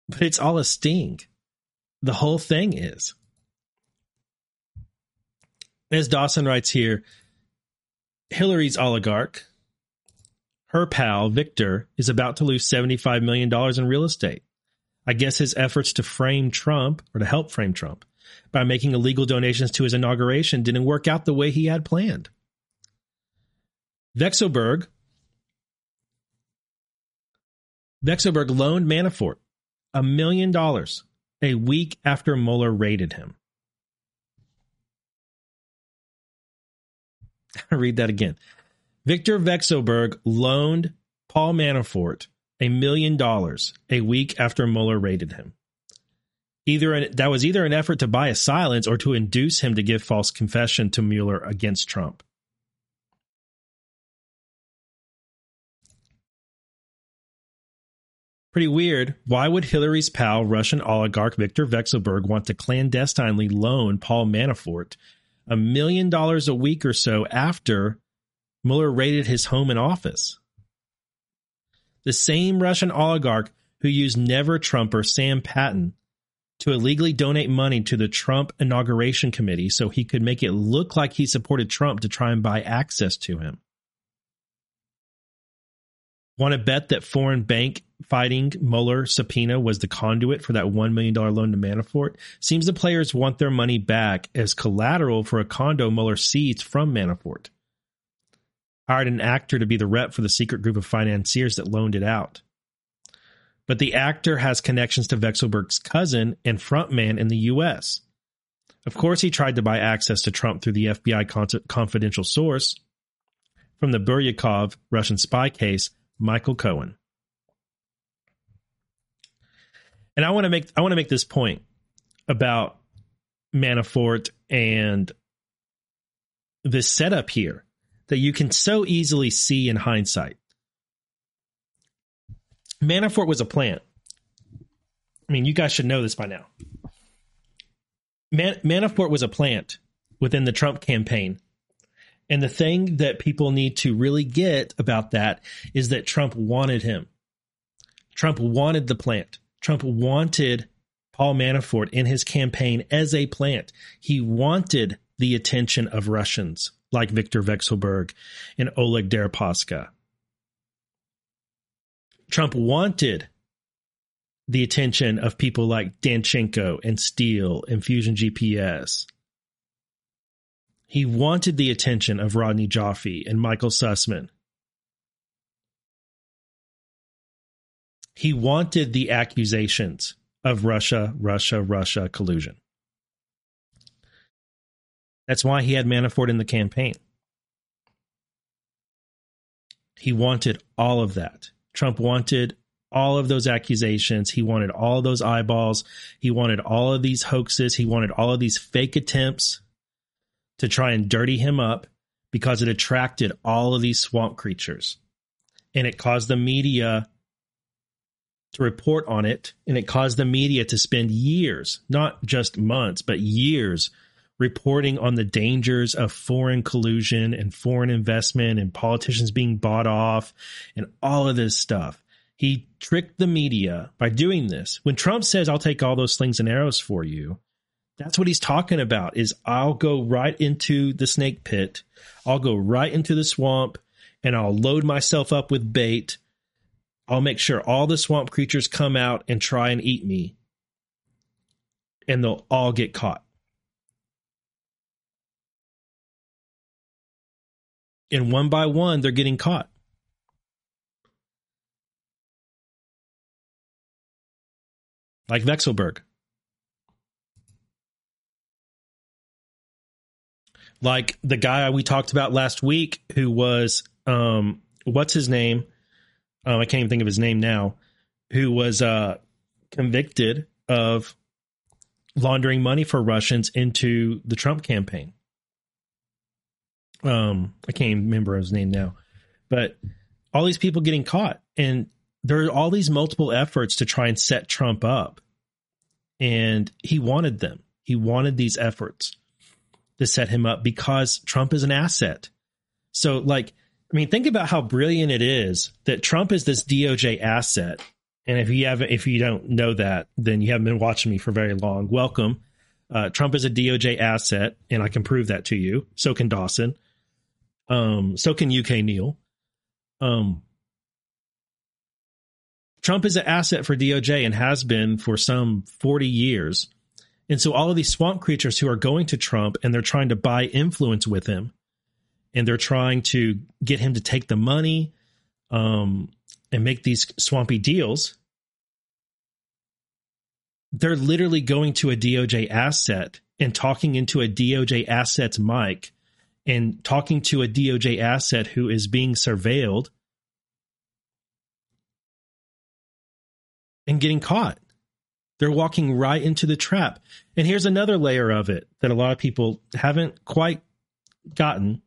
But it's all a sting. The whole thing is. As Dawson writes here, Hillary's oligarch, her pal, Victor, is about to lose $75 million in real estate. I guess his efforts to frame Trump, or to help frame Trump, by making illegal donations to his inauguration didn't work out the way he had planned. Vekselberg, Vekselberg loaned Manafort a million dollars a week after Mueller raided him. I read that again. Victor Vekselberg loaned Paul Manafort a million dollars a week after Mueller raided him. Either an, that was either an effort to buy a silence or to induce him to give false confession to Mueller against Trump. Pretty weird. Why would Hillary's pal, Russian oligarch Victor Vekselberg, want to clandestinely loan Paul Manafort a million dollars a week or so after Mueller raided his home and office? The same Russian oligarch who used never Trumper Sam Patten to illegally donate money to the Trump inauguration committee so he could make it look like he supported Trump to try and buy access to him. Want to bet that foreign bank fighting Mueller subpoena was the conduit for that $1 million loan to Manafort? Seems the players want their money back as collateral for a condo Mueller seized from Manafort. Hired an actor to be the rep for the secret group of financiers that loaned it out. But the actor has connections to Vekselberg's cousin and frontman in the U.S. Of course, he tried to buy access to Trump through the FBI confidential source. From the Buryakov Russian spy case, Michael Cohen. And I want to make I want to make this point about Manafort and this setup here that you can so easily see in hindsight. Manafort was a plant. I mean, you guys should know this by now. Man- Manafort was a plant within the Trump campaign and the thing that people need to really get about that is that Trump wanted him. Trump wanted the plant. Trump wanted Paul Manafort in his campaign as a plant. He wanted the attention of Russians like Viktor Vekselberg and Oleg Deripaska. Trump wanted the attention of people like Danchenko and Steele and Fusion GPS he wanted the attention of Rodney Joffe and Michael Sussmann. He wanted the accusations of Russia, Russia, Russia collusion. That's why he had Manafort in the campaign. He wanted all of that. Trump wanted all of those accusations. He wanted all those eyeballs. He wanted all of these hoaxes. He wanted all of these fake attempts to try and dirty him up because it attracted all of these swamp creatures. And it caused the media to report on it. And it caused the media to spend years, not just months, but years reporting on the dangers of foreign collusion and foreign investment and politicians being bought off and all of this stuff. He tricked the media by doing this. When Trump says, I'll take all those slings and arrows for you, that's what he's talking about is I'll go right into the snake pit. I'll go right into the swamp and I'll load myself up with bait. I'll make sure all the swamp creatures come out and try and eat me. And they'll all get caught. And one by one, they're getting caught. Like Vekselberg. Like the guy we talked about last week who was, um, what's his name? Um, I can't even think of his name now, who was uh, convicted of laundering money for Russians into the Trump campaign um I can't remember his name now, but all these people getting caught, and there are all these multiple efforts to try and set Trump up, and he wanted them. He wanted these efforts to set him up because Trump is an asset. So, like, I mean, think about how brilliant it is that Trump is this DOJ asset. And if you haven't, if you don't know that, then you haven't been watching me for very long. Welcome. Uh, Trump is a DOJ asset, and I can prove that to you. So can Dawson. Um, so can UK Neil. Um, Trump is an asset for DOJ and has been for some 40 years. And so all of these swamp creatures who are going to Trump and they're trying to buy influence with him and they're trying to get him to take the money um, and make these swampy deals. They're literally going to a DOJ asset and talking into a DOJ asset's mic and talking to a DOJ asset who is being surveilled and getting caught. They're walking right into the trap. And here's another layer of it that a lot of people haven't quite gotten.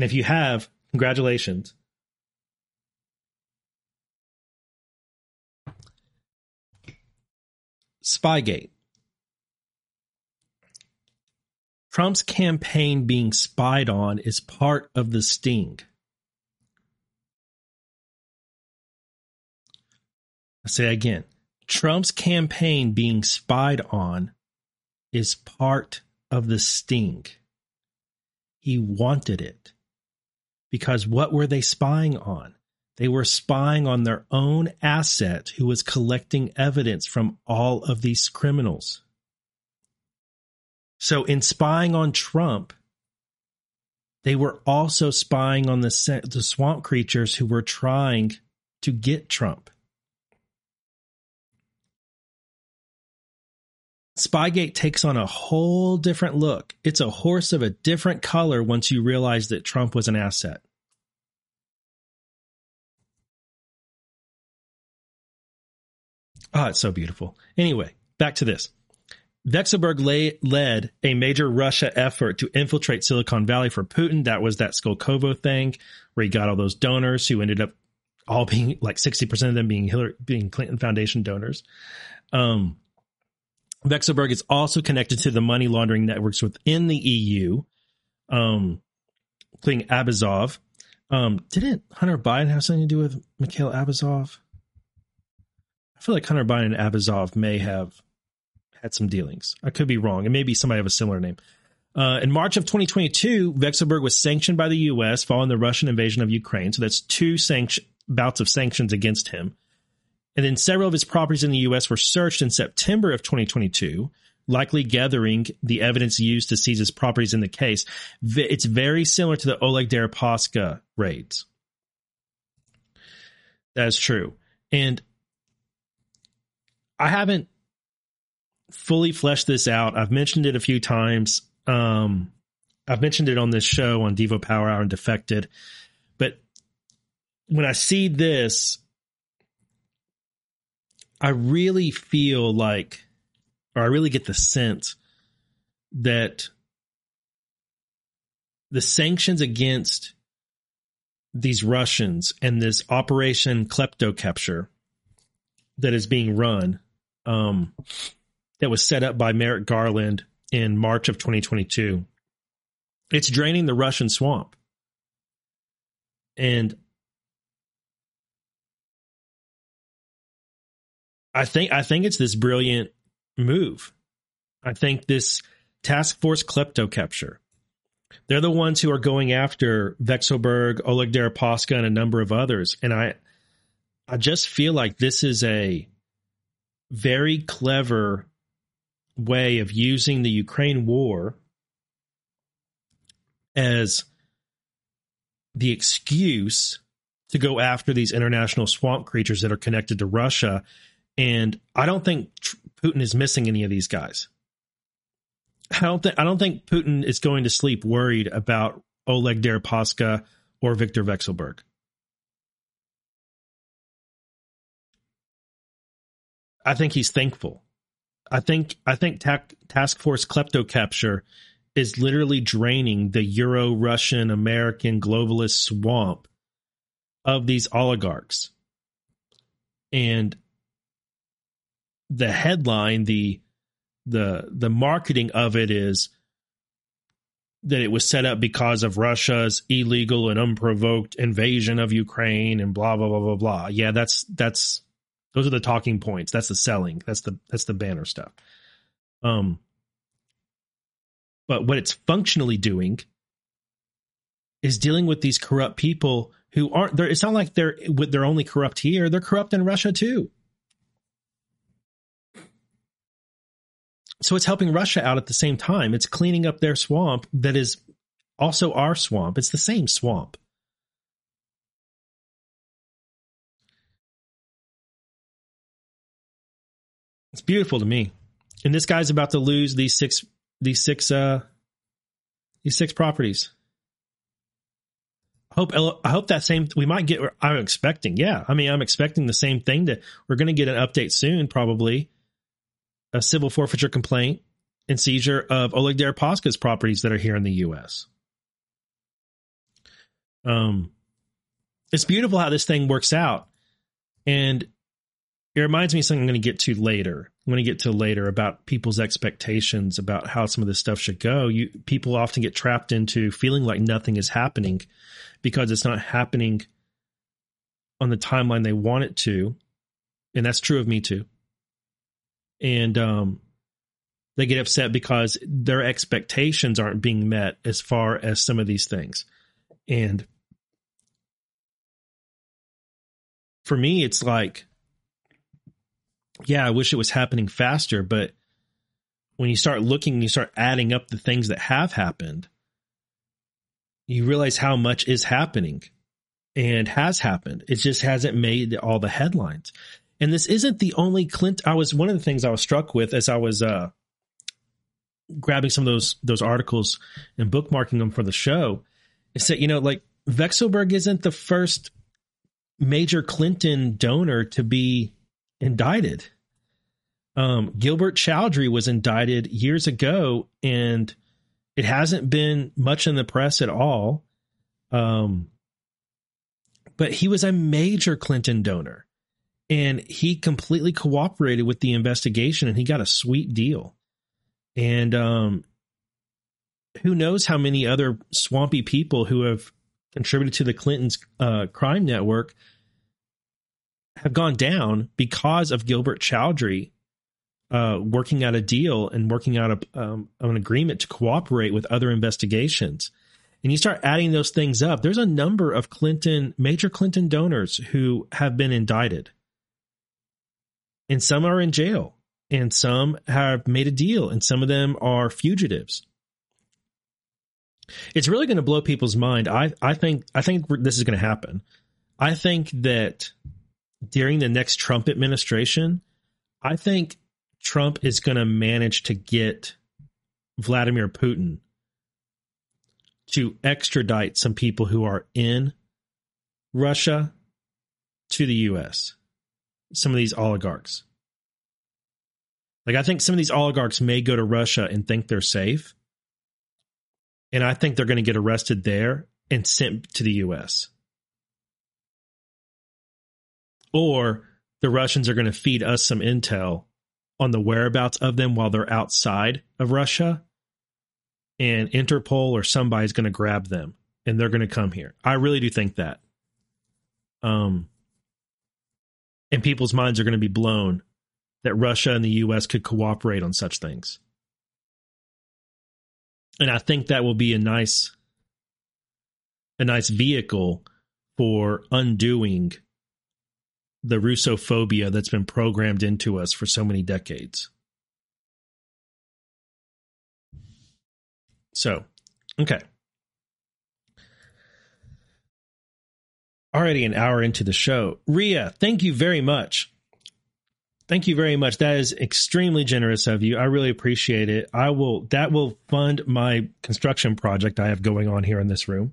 And if you have, congratulations. Spygate. Trump's campaign being spied on is part of the sting. I say again Trump's campaign being spied on is part of the sting. He wanted it. Because what were they spying on? They were spying on their own asset who was collecting evidence from all of these criminals. So, in spying on Trump, they were also spying on the, the swamp creatures who were trying to get Trump. Spygate takes on a whole different look. It's a horse of a different color once you realize that Trump was an asset. Oh, it's so beautiful. Anyway, back to this. Vekselberg lay, led a major Russia effort to infiltrate Silicon Valley for Putin. That was that Skolkovo thing where he got all those donors who ended up all being like 60% of them being Hillary, being Clinton Foundation donors. Um, Vekselberg is also connected to the money laundering networks within the EU, um, including Abyzov. Um, didn't Hunter Biden have something to do with Mikhail Abyzov? I feel like Hunter Biden and Abyzov may have had some dealings. I could be wrong. It may be somebody of a similar name. Uh, in March of 2022, Vekselberg was sanctioned by the U.S. following the Russian invasion of Ukraine. So that's two sanction, bouts of sanctions against him. And then several of his properties in the U.S. were searched in September of 2022, likely gathering the evidence used to seize his properties in the case. It's very similar to the Oleg Deripaska raids. That is true. And I haven't fully fleshed this out. I've mentioned it a few times. Um, I've mentioned it on this show on Devo Power Hour and Defected. But when I see this, I really feel like, or I really get the sense that the sanctions against these Russians and this Operation Klepto Capture that is being run, um, that was set up by Merrick Garland in March of 2022. It's draining the Russian swamp. And I think I think it's this brilliant move. I think this task force klepto capture. They're the ones who are going after Vekselberg, Oleg Deripaska, and a number of others. And I I just feel like this is a very clever way of using the Ukraine war as the excuse to go after these international swamp creatures that are connected to Russia. And I don't think Putin is missing any of these guys. I don't think I don't think Putin is going to sleep worried about Oleg Deripaska or Viktor Vekselberg. I think he's thankful. I think I think ta- Task Force Klepto Capture is literally draining the Euro Russian American globalist swamp of these oligarchs. And the headline, the the the marketing of it is that it was set up because of Russia's illegal and unprovoked invasion of Ukraine and blah blah blah blah blah. Yeah, that's that's those are the talking points. That's the selling. That's the that's the banner stuff. Um but what it's functionally doing is dealing with these corrupt people who aren't there. It's not like they're they're only corrupt here; they're corrupt in Russia too. So it's helping Russia out at the same time. It's cleaning up their swamp that is also our swamp. It's the same swamp. It's beautiful to me. And this guy's about to lose these six these six uh these six properties. I hope I hope that same we might get. I'm expecting, yeah. I mean, I'm expecting the same thing. That we're going to get an update soon, probably a civil forfeiture complaint and seizure of Oleg Deripaska's properties that are here in the U.S. Um, it's beautiful how this thing works out, and it reminds me of something I'm going to get to later. I'm going to get to later about people's expectations about how some of this stuff should go. You people often get trapped into feeling like nothing is happening because it's not happening on the timeline they want it to, and that's true of me too. And um, they get upset because their expectations aren't being met as far as some of these things, and for me, it's like yeah, I wish it was happening faster, but when you start looking, you start adding up the things that have happened, you realize how much is happening and has happened. It just hasn't made all the headlines. And this isn't the only Clint. I was one of the things I was struck with as I was uh, grabbing some of those those articles and bookmarking them for the show. Is that you know like Vekselberg isn't the first major Clinton donor to be indicted. Um, Gilbert Chagoury was indicted years ago, and it hasn't been much in the press at all. Um, but he was a major Clinton donor, and he completely cooperated with the investigation, and he got a sweet deal. And um, who knows how many other swampy people who have contributed to the Clintons' uh, crime network have gone down because of Gilbert Chagoury uh, working out a deal and working out a, um, an agreement to cooperate with other investigations. And you start adding those things up. There's a number of Clinton, major Clinton donors who have been indicted. And some are in jail, and some have made a deal, and some of them are fugitives. It's really going to blow people's mind. I, I think I think this is going to happen. I think that during the next Trump administration, I think Trump is going to manage to get Vladimir Putin to extradite some people who are in Russia to the US. Some of these oligarchs. Like, I think some of these oligarchs may go to Russia and think they're safe. And I think they're going to get arrested there and sent to the US. Or the Russians are going to feed us some intel on the whereabouts of them while they're outside of Russia. And Interpol or somebody's going to grab them and they're going to come here. I really do think that. Um, and people's minds are going to be blown that Russia and the US could cooperate on such things. And I think that will be a nice a nice vehicle for undoing the Russophobia that's been programmed into us for so many decades. So, okay. Already an hour into the show. Ria, thank you very much. Thank you very much. That is extremely generous of you. I really appreciate it. I will that will fund my construction project I have going on here in this room.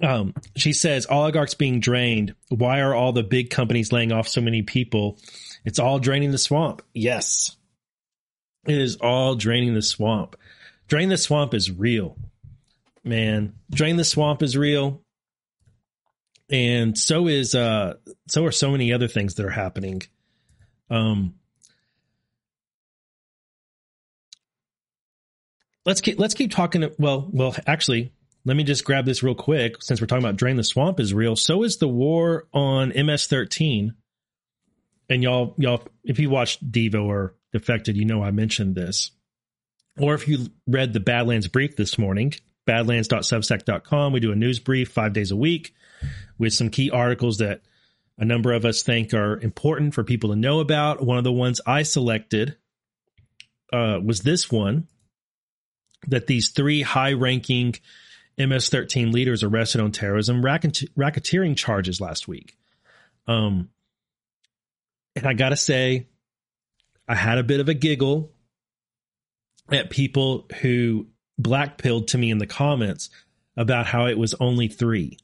Um, she says oligarchs being drained. Why are all the big companies laying off so many people? It's all draining the swamp. Yes. It is all draining the swamp. Drain the swamp is real. Man, drain the swamp is real. And so is uh so are so many other things that are happening. Um Let's keep let's keep talking well well actually let me just grab this real quick since we're talking about drain the swamp is real. So is the war on MS13. And y'all, y'all, if you watched Devo or Defected, you know I mentioned this. Or if you read the Badlands brief this morning, badlands.substack.com, we do a news brief five days a week with some key articles that a number of us think are important for people to know about. One of the ones I selected uh, was this one that these three high ranking MS 13 leaders arrested on terrorism racketeering charges last week. Um, and I got to say, I had a bit of a giggle at people who blackpilled to me in the comments about how it was only three.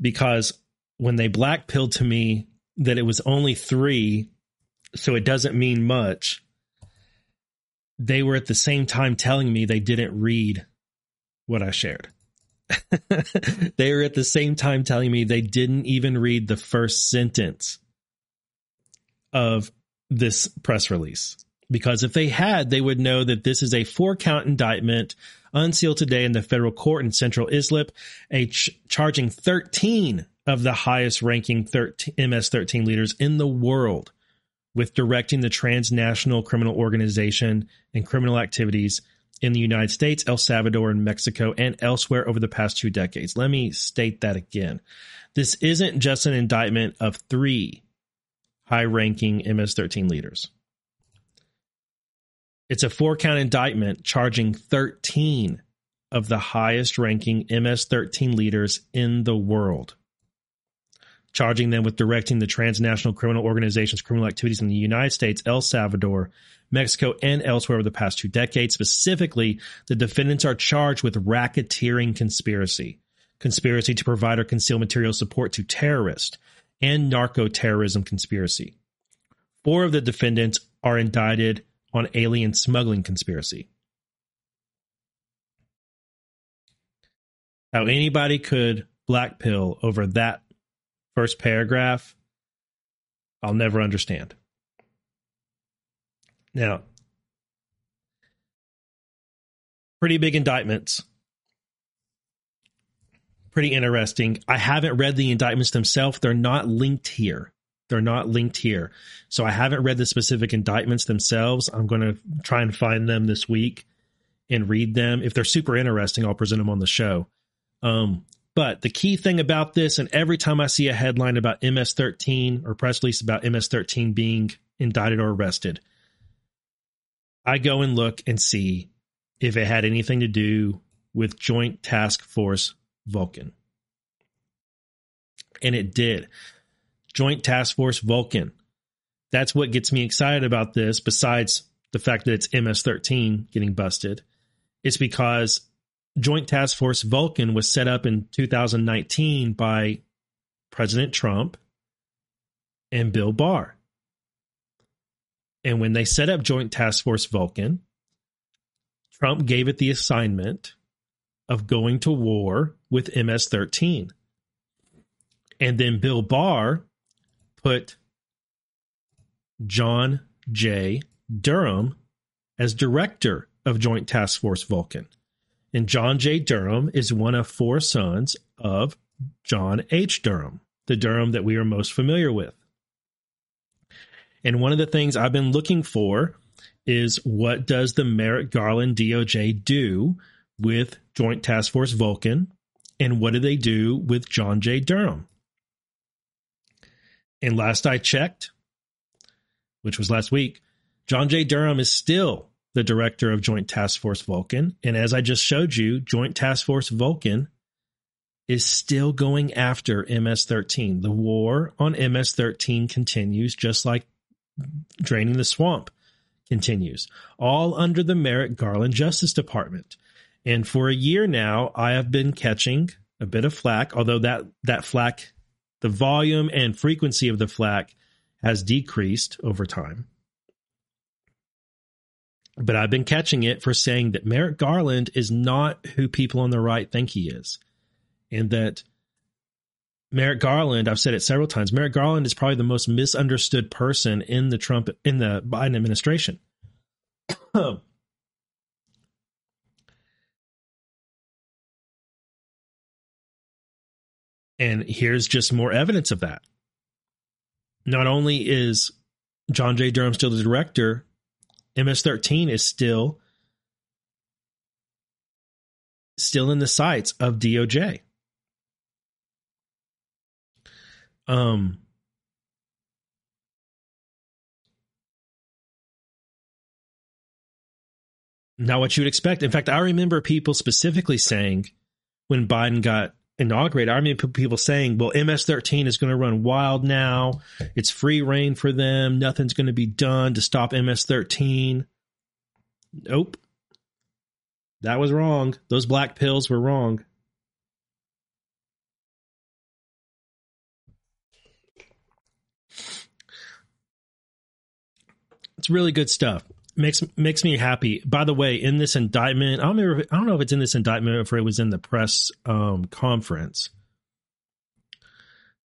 Because when they blackpilled to me that it was only three, so it doesn't mean much, they were at the same time telling me they didn't read what I shared. they were at the same time telling me they didn't even read the first sentence of this press release. Because if they had, they would know that this is a four count indictment unsealed today in the federal court in central Islip, a ch- charging 13 of the highest ranking 13, MS 13 leaders in the world with directing the transnational criminal organization and criminal activities in the United States, El Salvador, and Mexico, and elsewhere over the past two decades. Let me state that again. This isn't just an indictment of three high ranking MS 13 leaders. It's a four count indictment charging 13 of the highest ranking MS 13 leaders in the world, charging them with directing the transnational criminal organization's criminal activities in the United States, El Salvador, Mexico, and elsewhere over the past two decades. Specifically, the defendants are charged with racketeering conspiracy, conspiracy to provide or conceal material support to terrorists, and narco terrorism conspiracy. Four of the defendants are indicted on alien smuggling conspiracy. How anybody could blackpill over that first paragraph, I'll never understand. Now, pretty big indictments. Pretty interesting. I haven't read the indictments themselves. They're not linked here. They're not linked here. So I haven't read the specific indictments themselves. I'm going to try and find them this week and read them. If they're super interesting, I'll present them on the show. Um, but the key thing about this, and every time I see a headline about MS 13 or press release about MS 13 being indicted or arrested, I go and look and see if it had anything to do with Joint Task Force Vulcan. And it did. Joint Task Force Vulcan. That's what gets me excited about this, besides the fact that it's MS 13 getting busted. It's because Joint Task Force Vulcan was set up in 2019 by President Trump and Bill Barr. And when they set up Joint Task Force Vulcan, Trump gave it the assignment of going to war with MS 13. And then Bill Barr put John J. Durham as director of Joint Task Force Vulcan. And John J. Durham is one of four sons of John H. Durham, the Durham that we are most familiar with. And one of the things I've been looking for is what does the Merrick Garland DOJ do with Joint Task Force Vulcan? And what do they do with John J. Durham? And last I checked, which was last week, John J. Durham is still the director of Joint Task Force Vulcan. And as I just showed you, Joint Task Force Vulcan is still going after MS 13. The war on MS 13 continues, just like draining the swamp continues, all under the Merrick Garland Justice Department. And for a year now, I have been catching a bit of flack, although that, that flack, the volume and frequency of the flack has decreased over time. But I've been catching it for saying that Merrick Garland is not who people on the right think he is. And that Merrick Garland, I've said it several times, Merrick Garland is probably the most misunderstood person in the Trump in the Biden administration. Um, and here's just more evidence of that. Not only is John J. Durham still the director, MS-13 is still still in the sights of DOJ. Um, not what you would expect. In fact, I remember people specifically saying when Biden got inaugurated, I remember people saying, well, MS 13 is going to run wild now. It's free reign for them. Nothing's going to be done to stop MS 13. Nope. That was wrong. Those black pills were wrong. It's really good stuff. Makes makes me happy. By the way, in this indictment, I don't remember. I don't know if it's in this indictment or if it was in the press um, conference,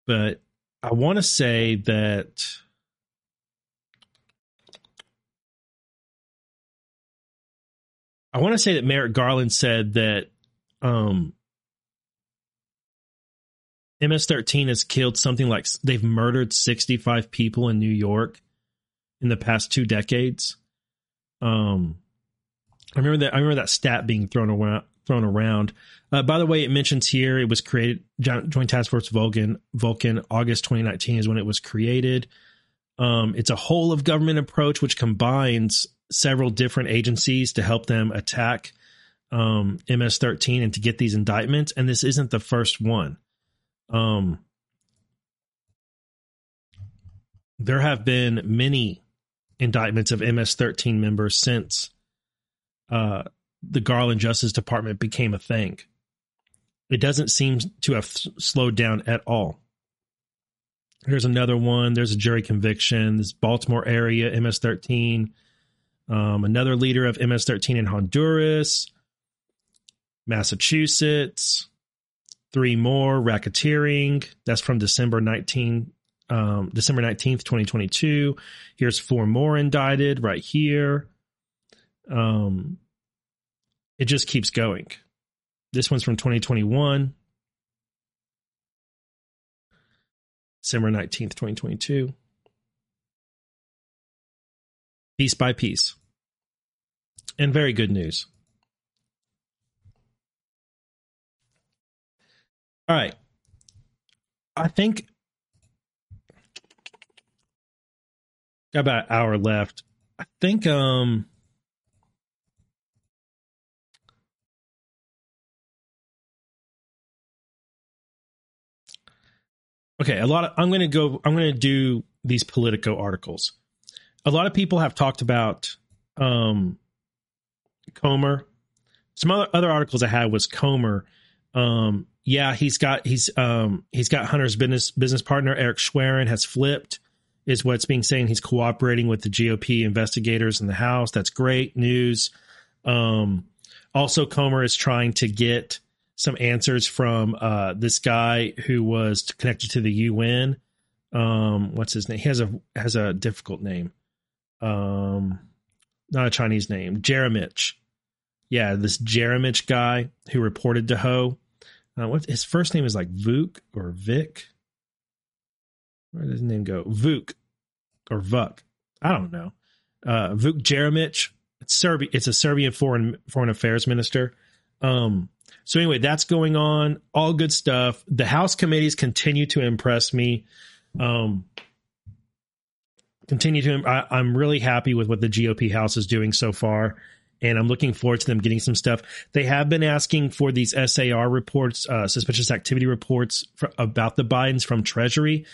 but I want to say that. I want to say that Merrick Garland said that um, MS-13 has killed something like they've murdered 65 people in New York in the past two decades. Um, I remember that. I remember that stat being thrown around. Thrown around. Uh, by the way, it mentions here it was created. Joint Task Force Vulcan. Vulcan. August 2019 is when it was created. Um, it's a whole of government approach which combines several different agencies to help them attack um, MS-13 and to get these indictments. And this isn't the first one. Um, there have been many indictments of MS 13 members since uh, the Garland Justice Department became a thing. It doesn't seem to have slowed down at all. Here's another one. There's a jury conviction. This Baltimore area, MS 13. Um, another leader of MS 13 in Honduras, Massachusetts. Three more racketeering. That's from December 19, um, December 19th, 2022. Here's four more indicted right here. Um, it just keeps going. This one's from 2021. December 19th, 2022. Piece by piece. And very good news. All right. I think Got about an hour left. I think um okay, a lot of I'm going to go I'm going to do these Politico articles. A lot of people have talked about um Comer. Some other other articles I had was Comer. Um yeah, he's got he's um he's got Hunter's business business partner Eric Schwerin has flipped is what's being saying he's cooperating with the GOP investigators in the House. That's great news. Um also Comer is trying to get some answers from uh, this guy who was connected to the UN. Um, what's his name? He has a has a difficult name. Um, not a Chinese name. Jeremic. Yeah, this Jeremic guy who reported to Ho. Uh, what his first name is like Vuk or Vic. Where does his name go? Vuk or Vuk. I don't know. Uh, Vuk Jeremic. It's Serbia. It's a Serbian foreign foreign affairs minister. Um, so anyway, that's going on. All good stuff. The House committees continue to impress me. Um, continue to. I, I'm really happy with what the GOP House is doing so far, and I'm looking forward to them getting some stuff. They have been asking for these SAR reports, uh, suspicious activity reports for, about the Bidens from Treasury,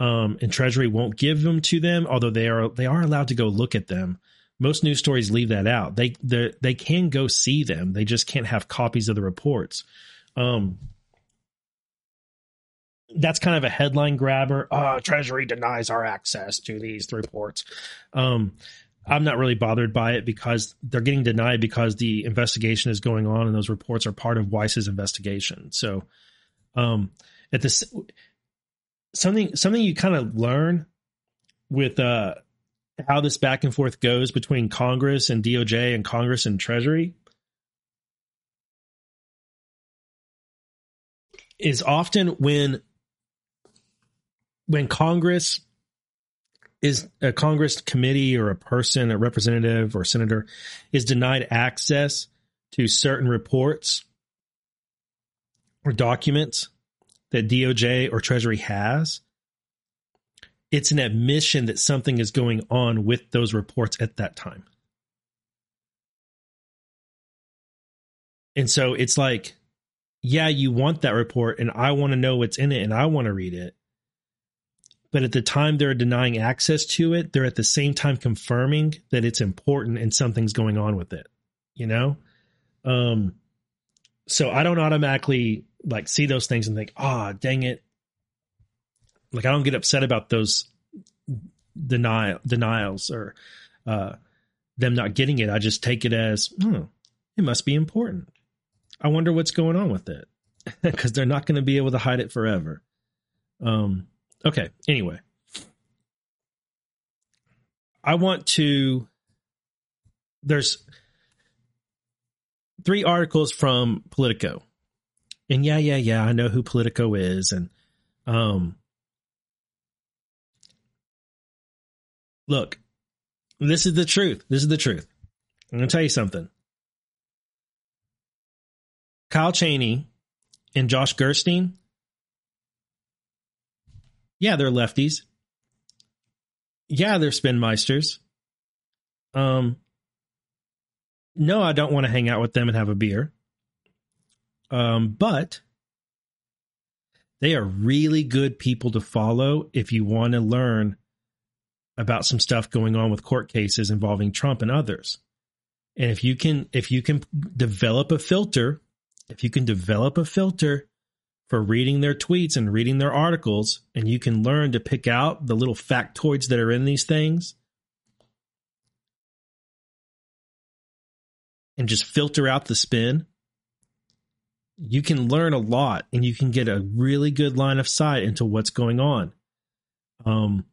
um, and Treasury won't give them to them, although they are they are allowed to go look at them most news stories leave that out. They they can go see them. They just can't have copies of the reports. Um, that's kind of a headline grabber. Oh, Treasury denies our access to these reports. Um, I'm not really bothered by it because they're getting denied because the investigation is going on and those reports are part of Weiss's investigation. So, um, at this something something you kind of learn with uh how this back and forth goes between Congress and DOJ and Congress and Treasury is often when when Congress is a Congress committee or a person, a representative or senator is denied access to certain reports or documents that DOJ or Treasury has, it's an admission that something is going on with those reports at that time. And so it's like, yeah, you want that report and I want to know what's in it and I want to read it. But at the time they're denying access to it, they're at the same time confirming that it's important and something's going on with it, you know? Um, so I don't automatically like see those things and think, ah, oh, dang it, like I don't get upset about those denial denials or uh, them not getting it. I just take it as, hmm, it must be important. I wonder what's going on with it because they're not going to be able to hide it forever. Um, okay. Anyway, I want to. There's three articles from Politico, and yeah, yeah, yeah, I know who Politico is, and um, Look, this is the truth. This is the truth. I'm going to tell you something. Kyle Cheney and Josh Gerstein, yeah, they're lefties. Yeah, they're spinmeisters. Um, no, I don't want to hang out with them and have a beer. Um, but they are really good people to follow if you want to learn about some stuff going on with court cases involving Trump and others. And if you can if you can develop a filter, if you can develop a filter for reading their tweets and reading their articles and you can learn to pick out the little factoids that are in these things and just filter out the spin, you can learn a lot and you can get a really good line of sight into what's going on. Um,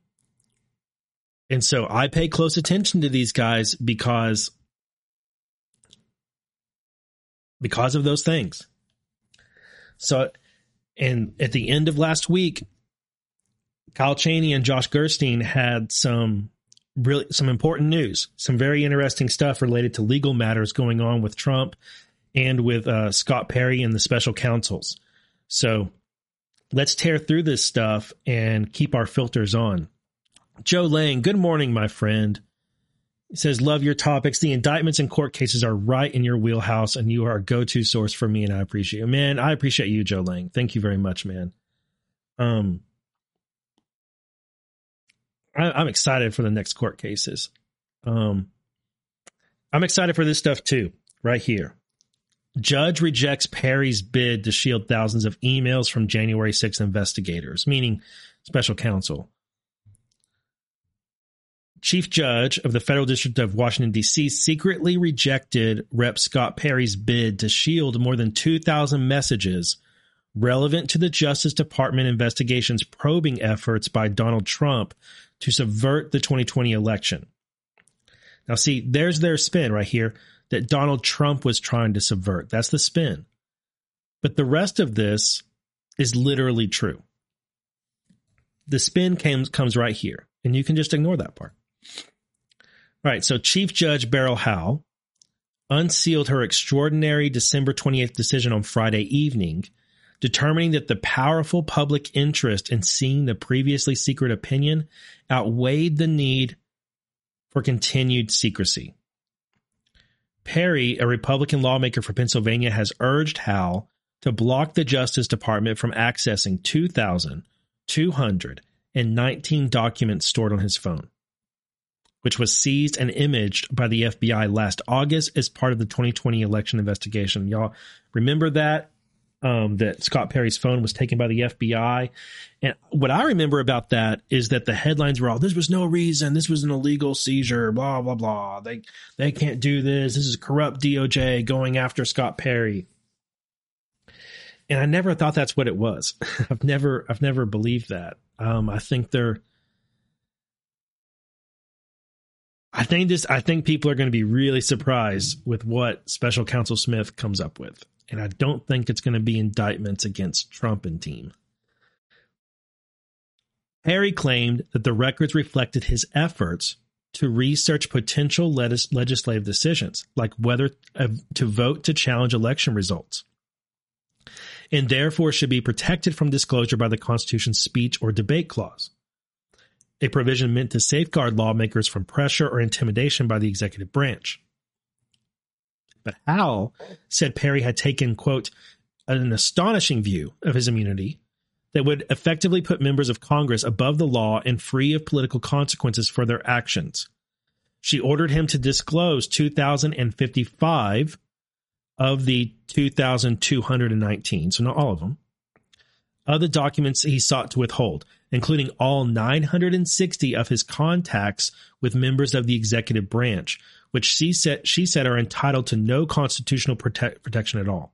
and so I pay close attention to these guys because because of those things. So and at the end of last week, Kyle Cheney and Josh Gerstein had some really some important news, some very interesting stuff related to legal matters going on with Trump and with uh, Scott Perry and the special counsels. So let's tear through this stuff and keep our filters on. Joe Lang, good morning, my friend. Says, Love your topics. The indictments and court cases are right in your wheelhouse, and you are a go to source for me, and I appreciate you. Man, I appreciate you, Joe Lang. Thank you very much, man. Um, I, am excited for the next court cases. Um, I'm excited for this stuff too, right here. Judge rejects Perry's bid to shield thousands of emails from January 6 investigators, meaning special counsel. Chief Judge of the Federal District of Washington, D.C., secretly rejected Rep. Scott Perry's bid to shield more than 2,000 messages relevant to the Justice Department investigation's probing efforts by Donald Trump to subvert the 2020 election. Now, see, there's their spin right here that Donald Trump was trying to subvert. That's the spin. But the rest of this is literally true. The spin comes, comes right here, and you can just ignore that part. All right, so Chief Judge Beryl Howell unsealed her extraordinary December 28th decision on Friday evening, determining that the powerful public interest in seeing the previously secret opinion outweighed the need for continued secrecy. Perry, a Republican lawmaker for Pennsylvania, has urged Howell to block the Justice Department from accessing 2,219 documents stored on his phone, which was seized and imaged by the FBI last August as part of the 2020 election investigation. Y'all remember that? Um, that Scott Perry's phone was taken by the FBI. And what I remember about that is that the headlines were all, "This was no reason. This was an illegal seizure." Blah blah blah. They they can't do this. This is corrupt DOJ going after Scott Perry. And I never thought that's what it was. I've never I've never believed that. Um, I think they're. I think this. I think people are going to be really surprised with what Special Counsel Smith comes up with and I don't think it's going to be indictments against Trump and team. Harry claimed that the records reflected his efforts to research potential legislative decisions, like whether uh, to vote to challenge election results, and therefore should be protected from disclosure by the Constitution's speech or debate clause, a provision meant to safeguard lawmakers from pressure or intimidation by the executive branch. But Howell said Perry had taken, quote, an astonishing view of his immunity that would effectively put members of Congress above the law and free of political consequences for their actions. She ordered him to disclose 2,055 of the 2,219, so not all of them, of the documents he sought to withhold, including all 960 of his contacts with members of the executive branch, which she said, she said are entitled to no constitutional prote- protection at all.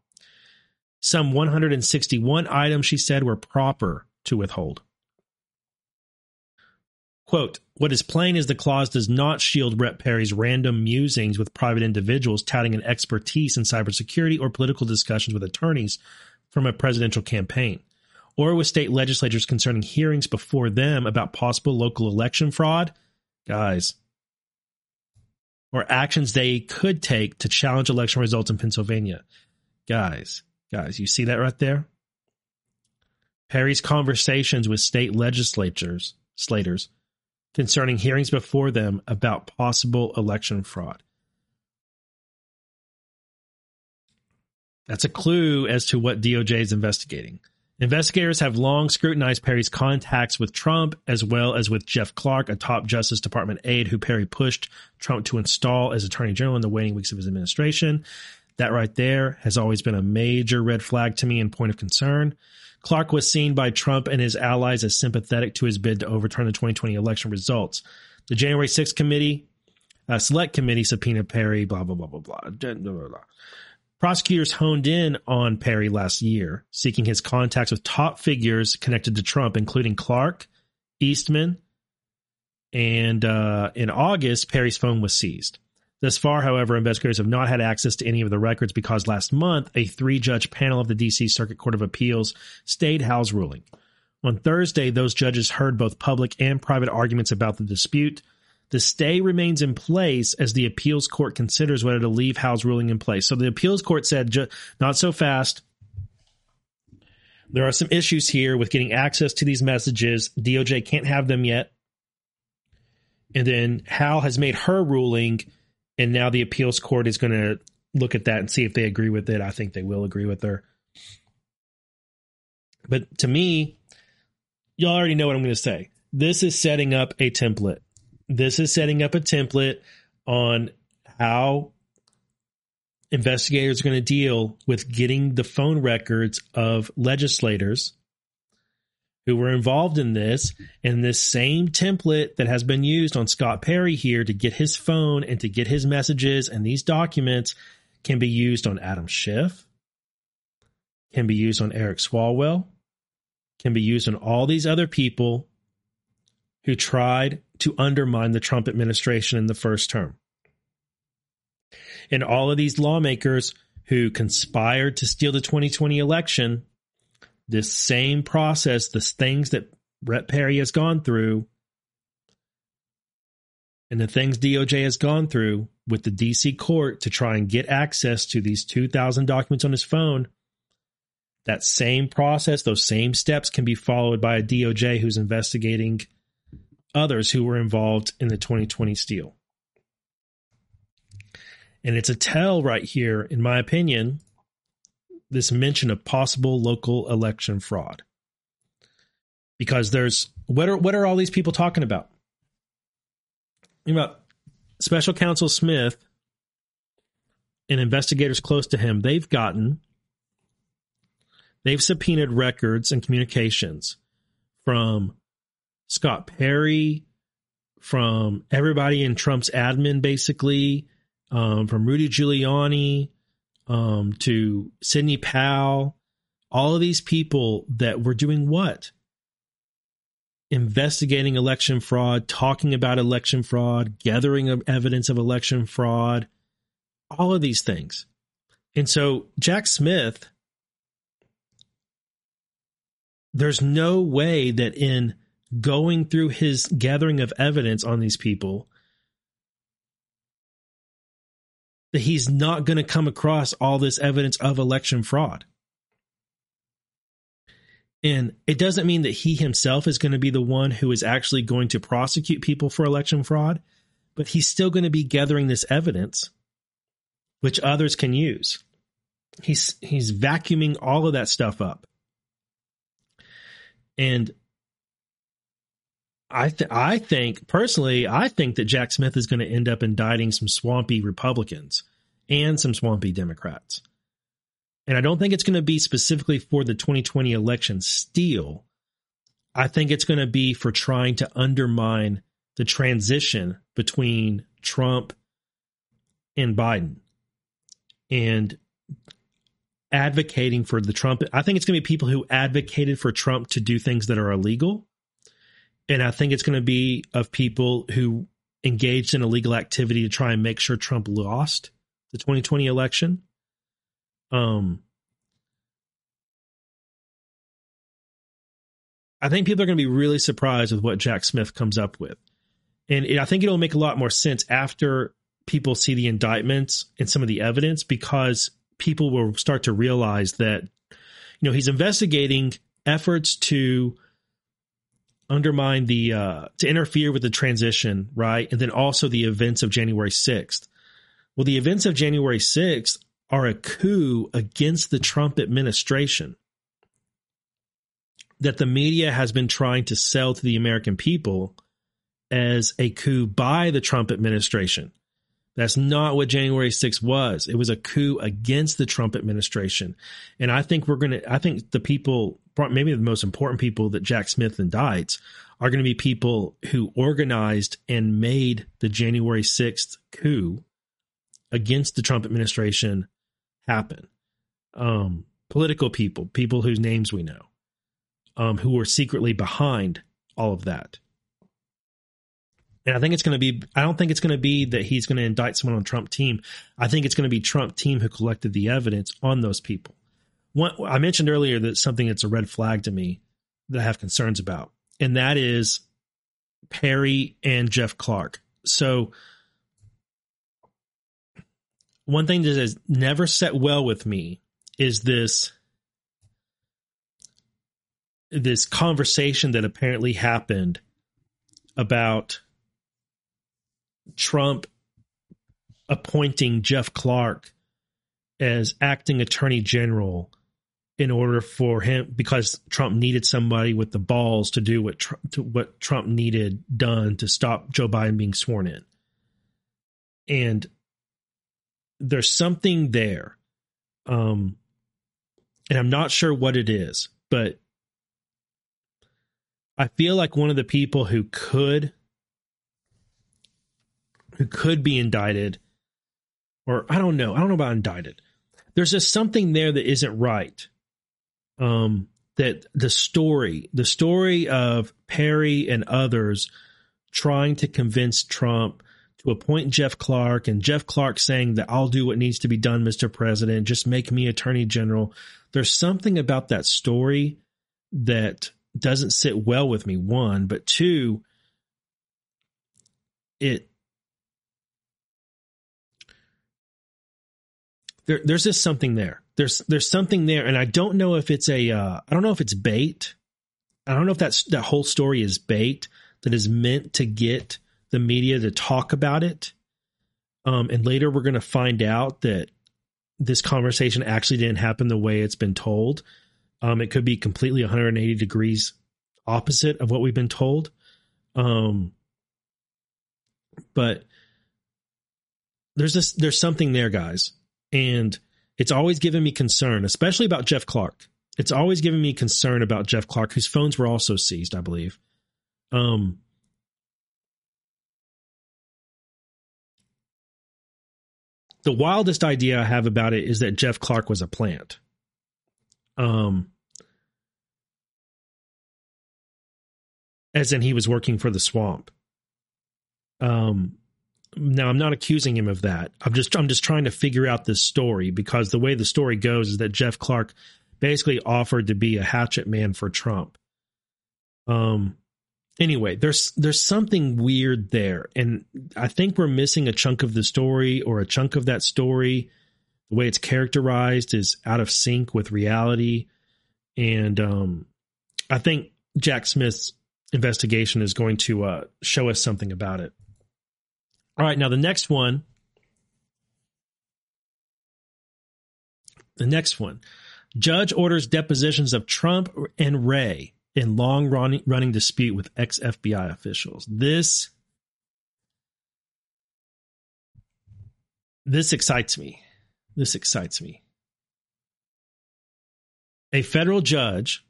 Some 161 items, she said, were proper to withhold. Quote, what is plain is the clause does not shield Rep. Perry's random musings with private individuals touting an expertise in cybersecurity or political discussions with attorneys from a presidential campaign, or with state legislatures concerning hearings before them about possible local election fraud. Guys, or actions they could take to challenge election results in Pennsylvania. Guys, guys, you see that right there? Perry's conversations with state legislatures, slaters, concerning hearings before them about possible election fraud. That's a clue as to what DOJ is investigating. Investigators have long scrutinized Perry's contacts with Trump, as well as with Jeff Clark, a top Justice Department aide who Perry pushed Trump to install as Attorney General in the waning weeks of his administration. That right there has always been a major red flag to me and point of concern. Clark was seen by Trump and his allies as sympathetic to his bid to overturn the 2020 election results. The January 6th committee, uh, select committee subpoena Perry, blah, blah, blah, blah, blah, blah, blah, blah. Prosecutors honed in on Perry last year, seeking his contacts with top figures connected to Trump, including Clark, Eastman, and uh, in August, Perry's phone was seized. Thus far, however, investigators have not had access to any of the records because last month, a three judge panel of the D.C. Circuit Court of Appeals stayed Howell's ruling. On Thursday, those judges heard both public and private arguments about the dispute, the stay remains in place as the appeals court considers whether to leave Howell's ruling in place. So the appeals court said, not so fast. There are some issues here with getting access to these messages. DOJ can't have them yet. And then Howell has made her ruling, and now the appeals court is going to look at that and see if they agree with it. I think they will agree with her. But to me, y'all already know what I'm going to say this is setting up a template. This is setting up a template on how investigators are going to deal with getting the phone records of legislators who were involved in this and this same template that has been used on Scott Perry here to get his phone and to get his messages and these documents can be used on Adam Schiff, can be used on Eric Swalwell, can be used on all these other people who tried to undermine the Trump administration in the first term. And all of these lawmakers who conspired to steal the 2020 election, this same process, the things that Brett Perry has gone through, and the things DOJ has gone through with the DC court to try and get access to these 2,000 documents on his phone, that same process, those same steps can be followed by a DOJ who's investigating others who were involved in the 2020 steal. And it's a tell right here, in my opinion, this mention of possible local election fraud. Because there's what are what are all these people talking about? About special counsel Smith and investigators close to him, they've gotten they've subpoenaed records and communications from Scott Perry, from everybody in Trump's admin, basically, um, from Rudy Giuliani um, to Sidney Powell, all of these people that were doing what? Investigating election fraud, talking about election fraud, gathering evidence of election fraud, all of these things. And so Jack Smith, there's no way that in going through his gathering of evidence on these people, that he's not going to come across all this evidence of election fraud. And it doesn't mean that he himself is going to be the one who is actually going to prosecute people for election fraud, but he's still going to be gathering this evidence which others can use. He's he's vacuuming all of that stuff up. And I th- I think personally, I think that Jack Smith is going to end up indicting some swampy Republicans and some swampy Democrats. And I don't think it's going to be specifically for the 2020 election steal. I think it's going to be for trying to undermine the transition between Trump and Biden and advocating for the Trump. I think it's going to be people who advocated for Trump to do things that are illegal and I think it's going to be of people who engaged in illegal activity to try and make sure Trump lost the 2020 election. Um, I think people are going to be really surprised with what Jack Smith comes up with. And it, I think it'll make a lot more sense after people see the indictments and some of the evidence because people will start to realize that, you know, he's investigating efforts to undermine the uh, to interfere with the transition, right? And then also the events of January 6th. Well, the events of January 6th are a coup against the Trump administration that the media has been trying to sell to the American people as a coup by the Trump administration. That's not what January 6th was. It was a coup against the Trump administration. And I think we're going to, I think the people, maybe the most important people that Jack Smith indicts are going to be people who organized and made the January 6th coup against the Trump administration happen. Um, political people, people whose names we know, um, who were secretly behind all of that. And I think it's going to be, I don't think it's going to be that he's going to indict someone on Trump team. I think it's going to be Trump team who collected the evidence on those people. One, I mentioned earlier that something that's a red flag to me that I have concerns about, and that is Perry and Jeff Clark. So, one thing that has never set well with me is this this conversation that apparently happened about Trump appointing Jeff Clark as acting attorney general in order for him because Trump needed somebody with the balls to do what Trump, to what Trump needed done to stop Joe Biden being sworn in. And there's something there. Um and I'm not sure what it is, but I feel like one of the people who could who could be indicted or I don't know, I don't know about indicted. There's just something there that isn't right um, that the story, the story of Perry and others trying to convince Trump to appoint Jeff Clark and Jeff Clark saying that I'll do what needs to be done, Mr. President, just make me attorney general. There's something about that story that doesn't sit well with me, one, but two, it there, there's just something there there's there's something there, and I don't know if it's a uh, I don't know if it's bait. I don't know if that's that whole story is bait that is meant to get the media to talk about it. Um, and later we're going to find out that this conversation actually didn't happen the way it's been told. Um, it could be completely 180 degrees opposite of what we've been told. Um, but there's this, there's something there, guys. And it's always given me concern, especially about Jeff Clark. It's always given me concern about Jeff Clark, whose phones were also seized, I believe. Um, the wildest idea I have about it is that Jeff Clark was a plant. Um, as in he was working for the swamp. Um, now I'm not accusing him of that. I'm just I'm just trying to figure out this story because the way the story goes is that Jeff Clark basically offered to be a hatchet man for Trump. Um anyway, there's there's something weird there and I think we're missing a chunk of the story or a chunk of that story. The way it's characterized is out of sync with reality and um I think Jack Smith's investigation is going to uh, show us something about it. All right, now the next one. The next one. Judge orders depositions of Trump and Ray in long running dispute with ex FBI officials. This this excites me. This excites me. A federal judge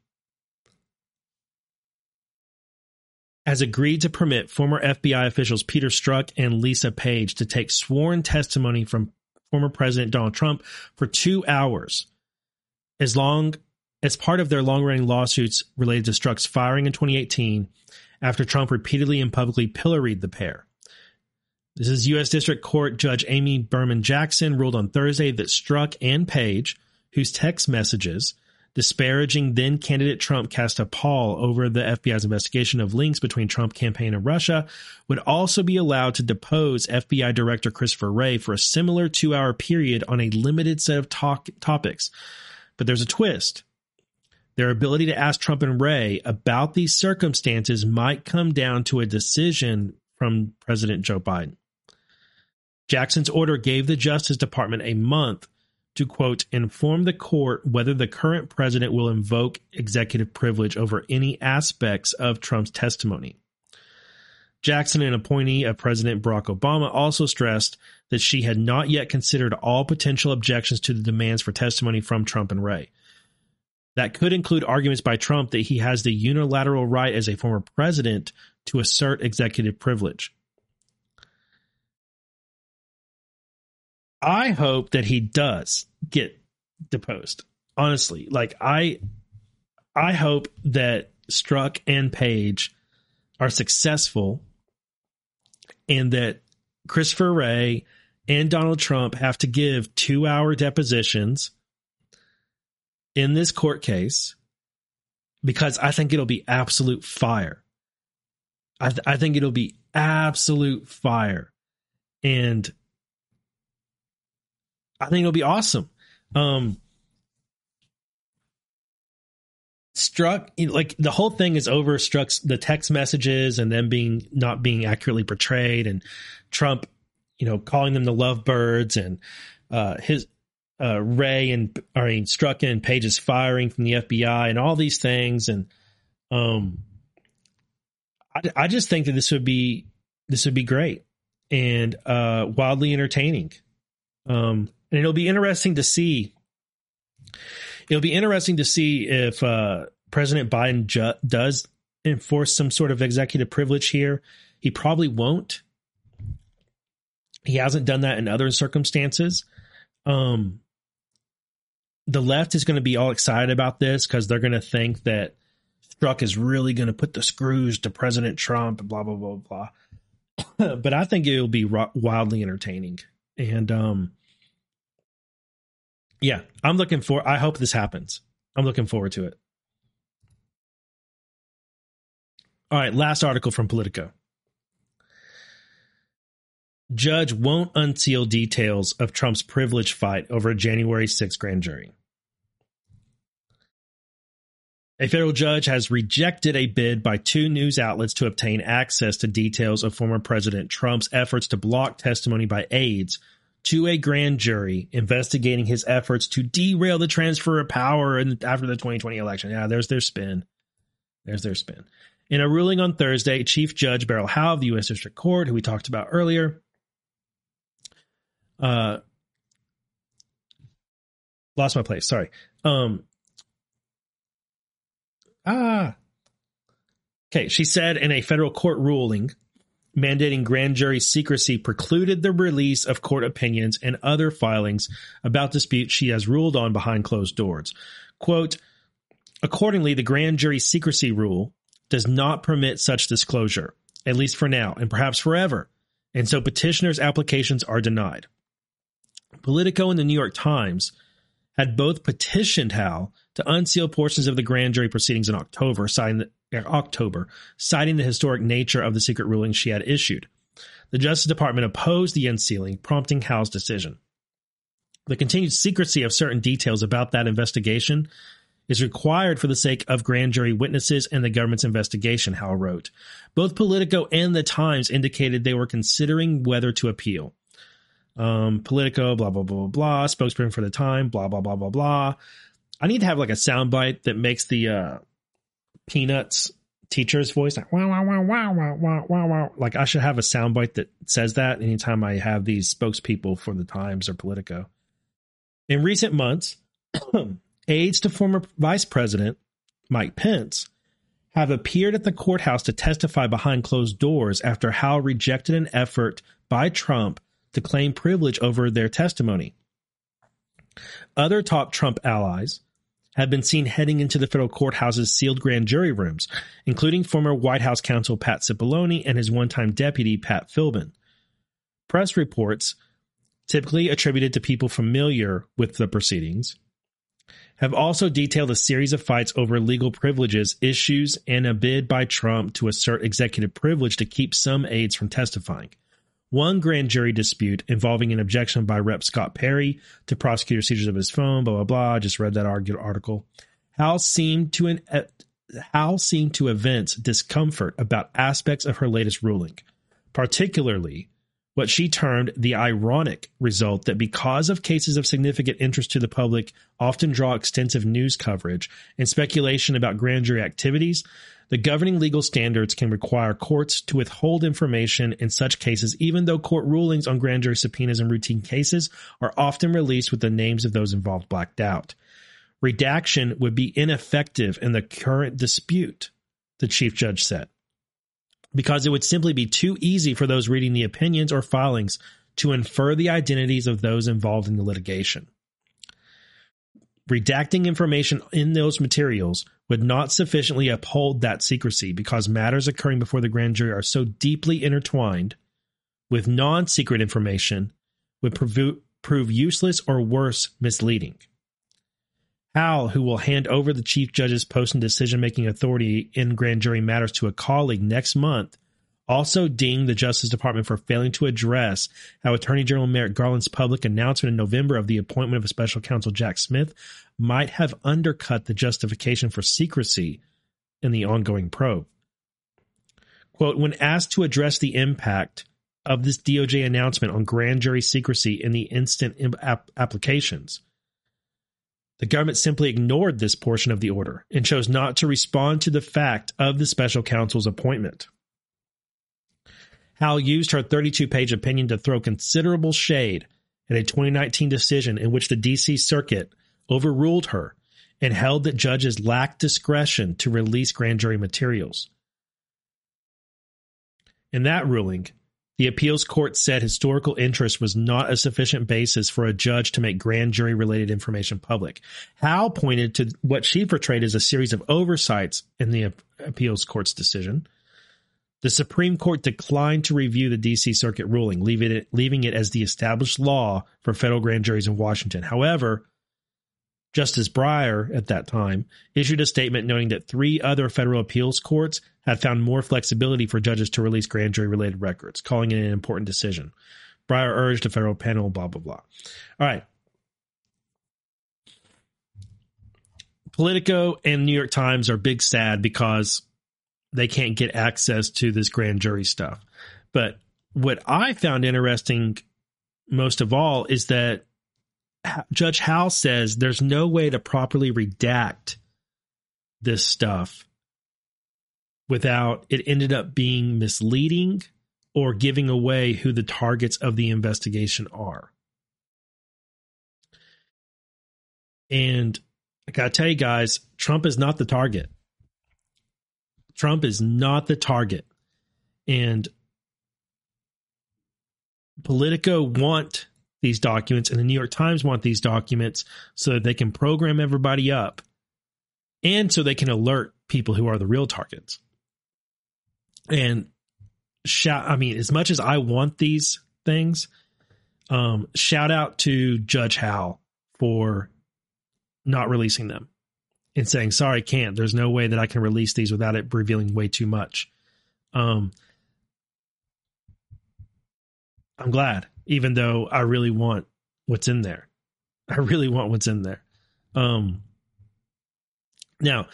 has agreed to permit former FBI officials Peter Strzok and Lisa Page to take sworn testimony from former President Donald Trump for two hours, as long as part of their long-running lawsuits related to Strzok's firing in 2018 after Trump repeatedly and publicly pilloried the pair. This is U.S. District Court Judge Amy Berman Jackson ruled on Thursday that Strzok and Page, whose text messages disparaging then candidate Trump cast a pall over the FBI's investigation of links between Trump campaign and Russia, would also be allowed to depose FBI Director Christopher Wray for a similar two hour period on a limited set of talk- topics. But there's a twist. Their ability to ask Trump and Wray about these circumstances might come down to a decision from President Joe Biden. Jackson's order gave the Justice Department a month to quote inform the court whether the current president will invoke executive privilege over any aspects of Trump's testimony. Jackson, an appointee of President Barack Obama, also stressed that she had not yet considered all potential objections to the demands for testimony from Trump and Wray. That could include arguments by Trump that he has the unilateral right as a former president to assert executive privilege. I hope that he does get deposed. Honestly, like I, I hope that Strzok and Page are successful, and that Christopher Wray and Donald Trump have to give two-hour depositions in this court case because I think it'll be absolute fire. I, th- I think it'll be absolute fire, and I think it'll be awesome. Um, Strzok like the whole thing is over Strzok's the text messages and them being not being accurately portrayed and Trump, you know, calling them the lovebirds and uh, his uh, Wray and I mean Strzok and Page's firing from the FBI and all these things, and um, I, I just think that this would be this would be great and uh, wildly entertaining. Um, and it'll be interesting to see. It'll be interesting to see if uh, President Biden ju- does enforce some sort of executive privilege here. He probably won't. He hasn't done that in other circumstances. Um, the left is going to be all excited about this because they're going to think that Strzok is really going to put the screws to President Trump, blah blah blah blah. but I think it will be wildly entertaining, and um, yeah, I'm looking for. I hope this happens. I'm looking forward to it. All right, last article from Politico. Judge won't unseal details of Trump's privilege fight over a January 6 grand jury. A federal judge has rejected a bid by two news outlets to obtain access to details of former President Trump's efforts to block testimony by aides to a grand jury investigating his efforts to derail the transfer of power after the 2020 election. Yeah, there's their spin. There's their spin. In a ruling on Thursday, Chief Judge Beryl Howell of the U.S. District Court, who we talked about earlier, uh, lost my place. Sorry. Um, ah. Okay, she said in a federal court ruling mandating grand jury secrecy precluded the release of court opinions and other filings about disputes she has ruled on behind closed doors. Quote, accordingly, the grand jury secrecy rule does not permit such disclosure, at least for now and perhaps forever. And so petitioners' applications are denied. Politico and the New York Times had both petitioned Howell to unseal portions of the grand jury proceedings in October, citing October, citing the historic nature of the secret ruling she had issued. The Justice Department opposed the unsealing, prompting Howell's decision. The continued secrecy of certain details about that investigation is required for the sake of grand jury witnesses and the government's investigation, Howell wrote. Both Politico and the Times indicated they were considering whether to appeal. Um, Politico, blah, blah, blah, blah, blah, spokesperson for the time, blah, blah, blah, blah, blah. I need to have like a soundbite that makes the uh, Peanuts teacher's voice like wow, wow, wow, wow, wow, wow, wow. Like I should have a soundbite that says that anytime I have these spokespeople for the Times or Politico. In recent months, aides to former Vice President Mike Pence have appeared at the courthouse to testify behind closed doors after Howell rejected an effort by Trump to claim privilege over their testimony. Other top Trump allies have been seen heading into the federal courthouse's sealed grand jury rooms, including former White House counsel Pat Cipollone and his one time deputy Pat Philbin. Press reports, typically attributed to people familiar with the proceedings, have also detailed a series of fights over legal privileges, issues, and a bid by Trump to assert executive privilege to keep some aides from testifying one grand jury dispute involving an objection by Rep. Scott Perry to prosecutor seizures of his phone, blah, blah, blah. I just read that article. Howell seemed to uh, seemed to evince discomfort about aspects of her latest ruling, particularly what she termed the ironic result that because of cases of significant interest to the public often draw extensive news coverage and speculation about grand jury activities, the governing legal standards can require courts to withhold information in such cases, even though court rulings on grand jury subpoenas in routine cases are often released with the names of those involved blacked out. Redaction would be ineffective in the current dispute, the chief judge said, because it would simply be too easy for those reading the opinions or filings to infer the identities of those involved in the litigation. Redacting information in those materials would not sufficiently uphold that secrecy because matters occurring before the grand jury are so deeply intertwined with non secret information would prove, prove useless or worse, misleading. Howell, who will hand over the chief judge's post and decision making authority in grand jury matters to a colleague next month, also dinged the Justice Department for failing to address how Attorney General Merrick Garland's public announcement in November of the appointment of a special counsel Jack Smith might have undercut the justification for secrecy in the ongoing probe. Quote, when asked to address the impact of this DOJ announcement on grand jury secrecy in the instant applications, The government simply ignored this portion of the order and chose not to respond to the fact of the special counsel's appointment. Howell used her 32 page opinion to throw considerable shade at a 2019 decision in which the D.C. Circuit overruled her and held that judges lacked discretion to release grand jury materials. In that ruling, the appeals court said historical interest was not a sufficient basis for a judge to make grand jury related information public. Howell pointed to what she portrayed as a series of oversights in the appeals court's decision. The Supreme Court declined to review the D.C. Circuit ruling, leaving it, leaving it as the established law for federal grand juries in Washington. However, Justice Breyer, at that time, issued a statement noting that three other federal appeals courts had found more flexibility for judges to release grand jury related records, calling it an important decision. Breyer urged a federal panel, blah, blah, blah. All right. Politico and New York Times are big sad because they can't get access to this grand jury stuff. But what I found interesting most of all is that Judge Howell says there's no way to properly redact this stuff without it ended up being misleading or giving away who the targets of the investigation are. And I got to tell you guys, Trump is not the target. Trump is not the target. And Politico want these documents and the New York Times want these documents so that they can program everybody up and so they can alert people who are the real targets. And shout, I mean, as much as I want these things, um, shout out to Judge Howell for not releasing them and saying, sorry, I can't. There's no way that I can release these without it revealing way too much. Um, I'm glad even though I really want what's in there. I really want what's in there. Um, now,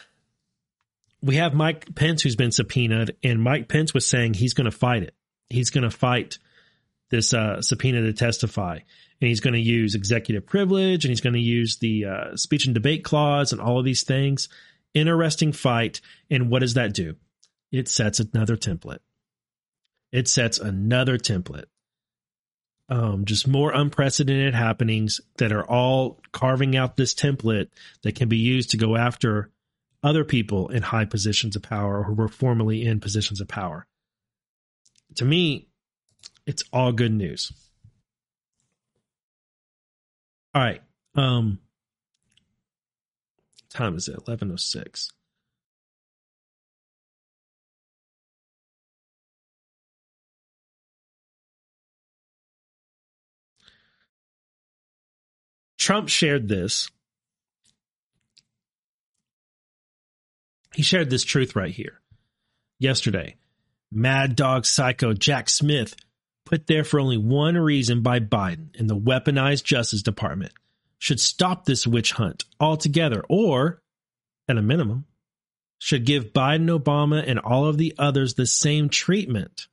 we have Mike Pence who's been subpoenaed, and Mike Pence was saying he's going to fight it. He's going to fight this uh, subpoena to testify, and he's going to use executive privilege, and he's going to use the uh, speech and debate clause, and all of these things. Interesting fight. And what does that do? It sets another template. It sets another template um, just more unprecedented happenings that are all carving out this template that can be used to go after other people in high positions of power or who were formerly in positions of power. To me, it's all good news. All right. Um time is it? 1106. Trump shared this. He shared this truth right here yesterday. Mad dog psycho Jack Smith put there for only one reason by Biden and the weaponized Justice Department should stop this witch hunt altogether, or, at a minimum, should give Biden, Obama, and all of the others the same treatment.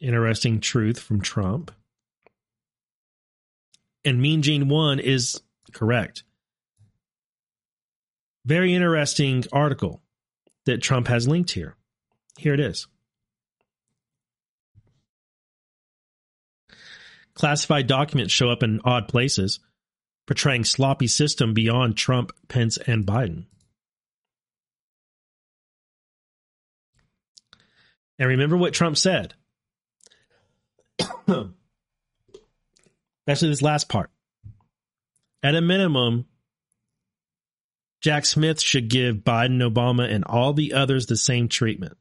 Interesting truth from Trump and Mean Gene 1 is correct. Very interesting article that Trump has linked here. Here it is. Classified documents show up in odd places, portraying sloppy system beyond Trump, Pence, and Biden. And remember what Trump said. Especially this last part. At a minimum, Jack Smith should give Biden, Obama, and all the others the same treatment.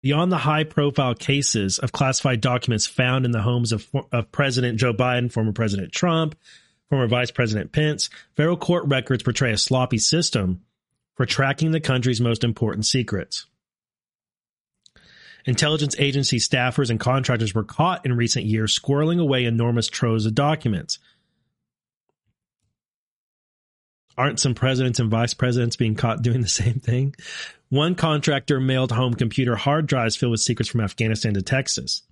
Beyond the high profile cases of classified documents found in the homes of, of President Joe Biden, former President Trump, former Vice President Pence, federal court records portray a sloppy system for tracking the country's most important secrets. Intelligence agency staffers and contractors were caught in recent years squirreling away enormous troves of documents. Aren't some presidents and vice presidents being caught doing the same thing? One contractor mailed home computer hard drives filled with secrets from Afghanistan to Texas.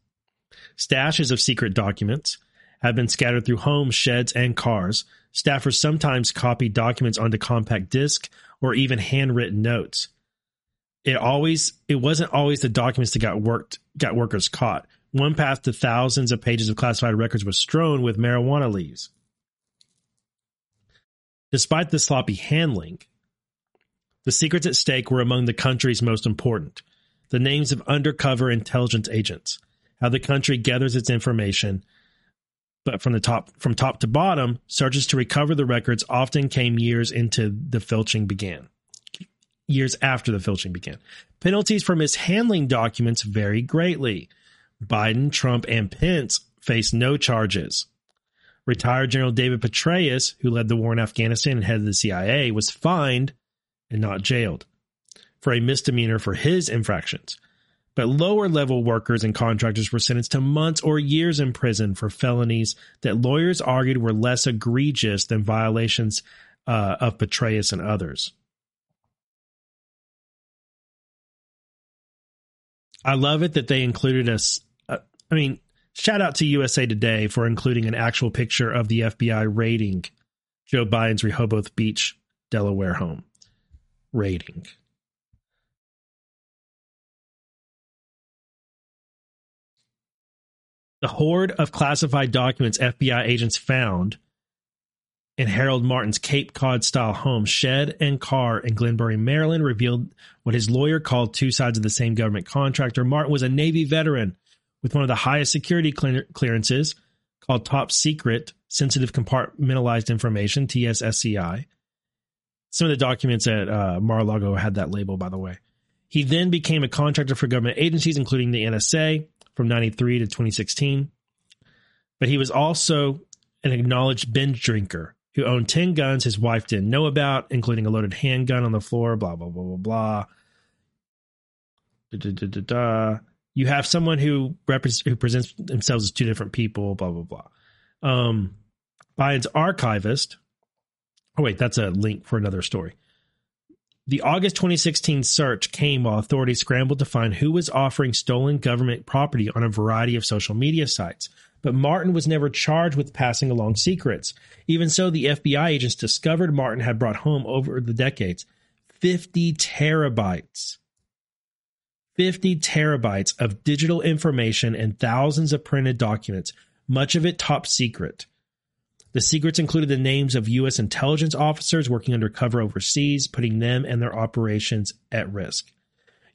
Stashes of secret documents have been scattered through homes, sheds, and cars. Staffers sometimes copy documents onto compact disc or even handwritten notes. It always it wasn't always the documents that got worked got workers caught. One path to thousands of pages of classified records was strewn with marijuana leaves. Despite the sloppy handling, the secrets at stake were among the country's most important. The names of undercover intelligence agents, how the country gathers its information, but from the top from top to bottom, searches to recover the records often came years into the filching began. Years after the filching began. Penalties for mishandling documents vary greatly. Biden, Trump, and Pence face no charges. Retired General David Petraeus, who led the war in Afghanistan and head of the CIA, was fined and not jailed for a misdemeanor for his infractions. But lower level workers and contractors were sentenced to months or years in prison for felonies that lawyers argued were less egregious than violations uh, of Petraeus and others. I love it that they included us. Uh, I mean, shout out to USA Today for including an actual picture of the FBI raiding Joe Biden's Rehoboth Beach, Delaware home. Raiding. The hoard of classified documents FBI agents found in Harold Martin's Cape Cod style home, shed and car in Glen Burnie, Maryland, revealed what his lawyer called two sides of the same government contractor. Martin was a Navy veteran with one of the highest security clearances called Top Secret Sensitive Compartmentalized Information, TSSCI. Some of the documents at uh, Mar a Lago had that label, by the way. He then became a contractor for government agencies, including the NSA, from 93 to 2016. But he was also an acknowledged binge drinker who owned 10 guns his wife didn't know about, including a loaded handgun on the floor, blah, blah, blah, blah, blah. Da, da, da, you have someone who represents who presents themselves as two different people, blah, blah, blah. Um, Biden's archivist. Oh, wait, that's a link for another story. The August 2016 search came while authorities scrambled to find who was offering stolen government property on a variety of social media sites but Martin was never charged with passing along secrets. Even so, the FBI agents discovered Martin had brought home over the decades 50 terabytes. 50 terabytes of digital information and thousands of printed documents, much of it top secret. The secrets included the names of U.S. intelligence officers working undercover overseas, putting them and their operations at risk.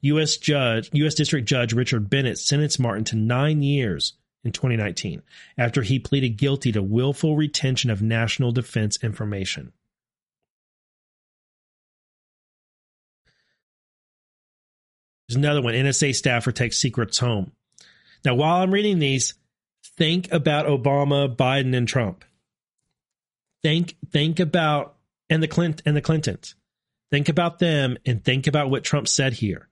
U.S. Judge, U.S. District Judge Richard Bennett sentenced Martin to nine years in 2019 after he pleaded guilty to willful retention of national defense information. There's another one NSA staffer takes secrets home. Now, while I'm reading these, think about Obama, Biden, and Trump. Think think about and the Clint and the Clintons. Think about them and think about what Trump said here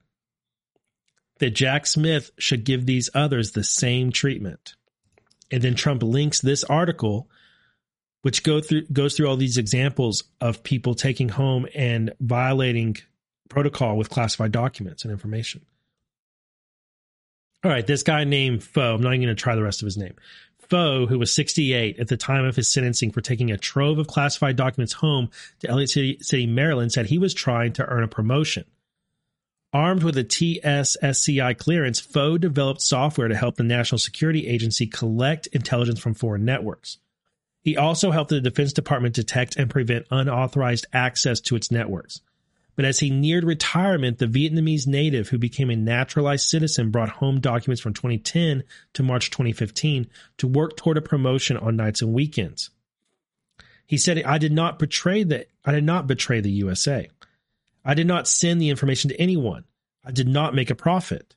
that Jack Smith should give these others the same treatment. And then Trump links this article, which go through goes through all these examples of people taking home and violating protocol with classified documents and information. All right, this guy named Pho, I'm not even going to try the rest of his name. Pho, who was 68 at the time of his sentencing for taking a trove of classified documents home to Ellicott City, City Maryland, said he was trying to earn a promotion. Armed with a TSSCI clearance, Pho developed software to help the National Security Agency collect intelligence from foreign networks. He also helped the Defense Department detect and prevent unauthorized access to its networks. But as he neared retirement, the Vietnamese native who became a naturalized citizen brought home documents from 2010 to March 2015 to work toward a promotion on nights and weekends. He said, "I did not betray the I did not betray the USA. I did not send the information to anyone. I did not make a profit.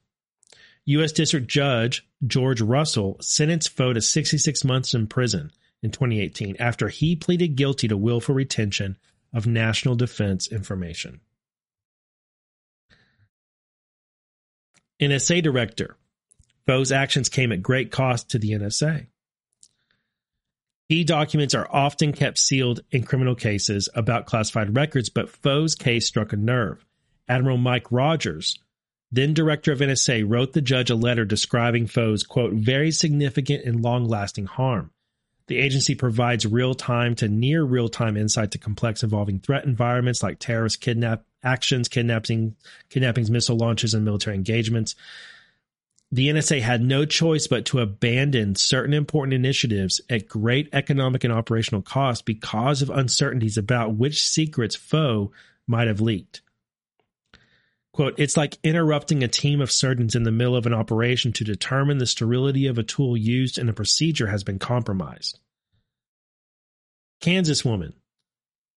U.S. District Judge George Russell sentenced Pho to 66 months in prison in 2018 after he pleaded guilty to willful retention of national defense information. NSA Director Pho's actions came at great cost to the NSA. Key documents are often kept sealed in criminal cases about classified records, but Pho's case struck a nerve. Admiral Mike Rogers, then director of NSA, wrote the judge a letter describing Pho's, quote, very significant and long lasting harm. The agency provides real time to near real time insight to complex involving threat environments like terrorist kidnap actions, kidnapping, kidnappings, missile launches, and military engagements the NSA had no choice but to abandon certain important initiatives at great economic and operational cost because of uncertainties about which secrets Pho might have leaked. Quote, it's like interrupting a team of surgeons in the middle of an operation to determine the sterility of a tool used in a procedure has been compromised. Kansas woman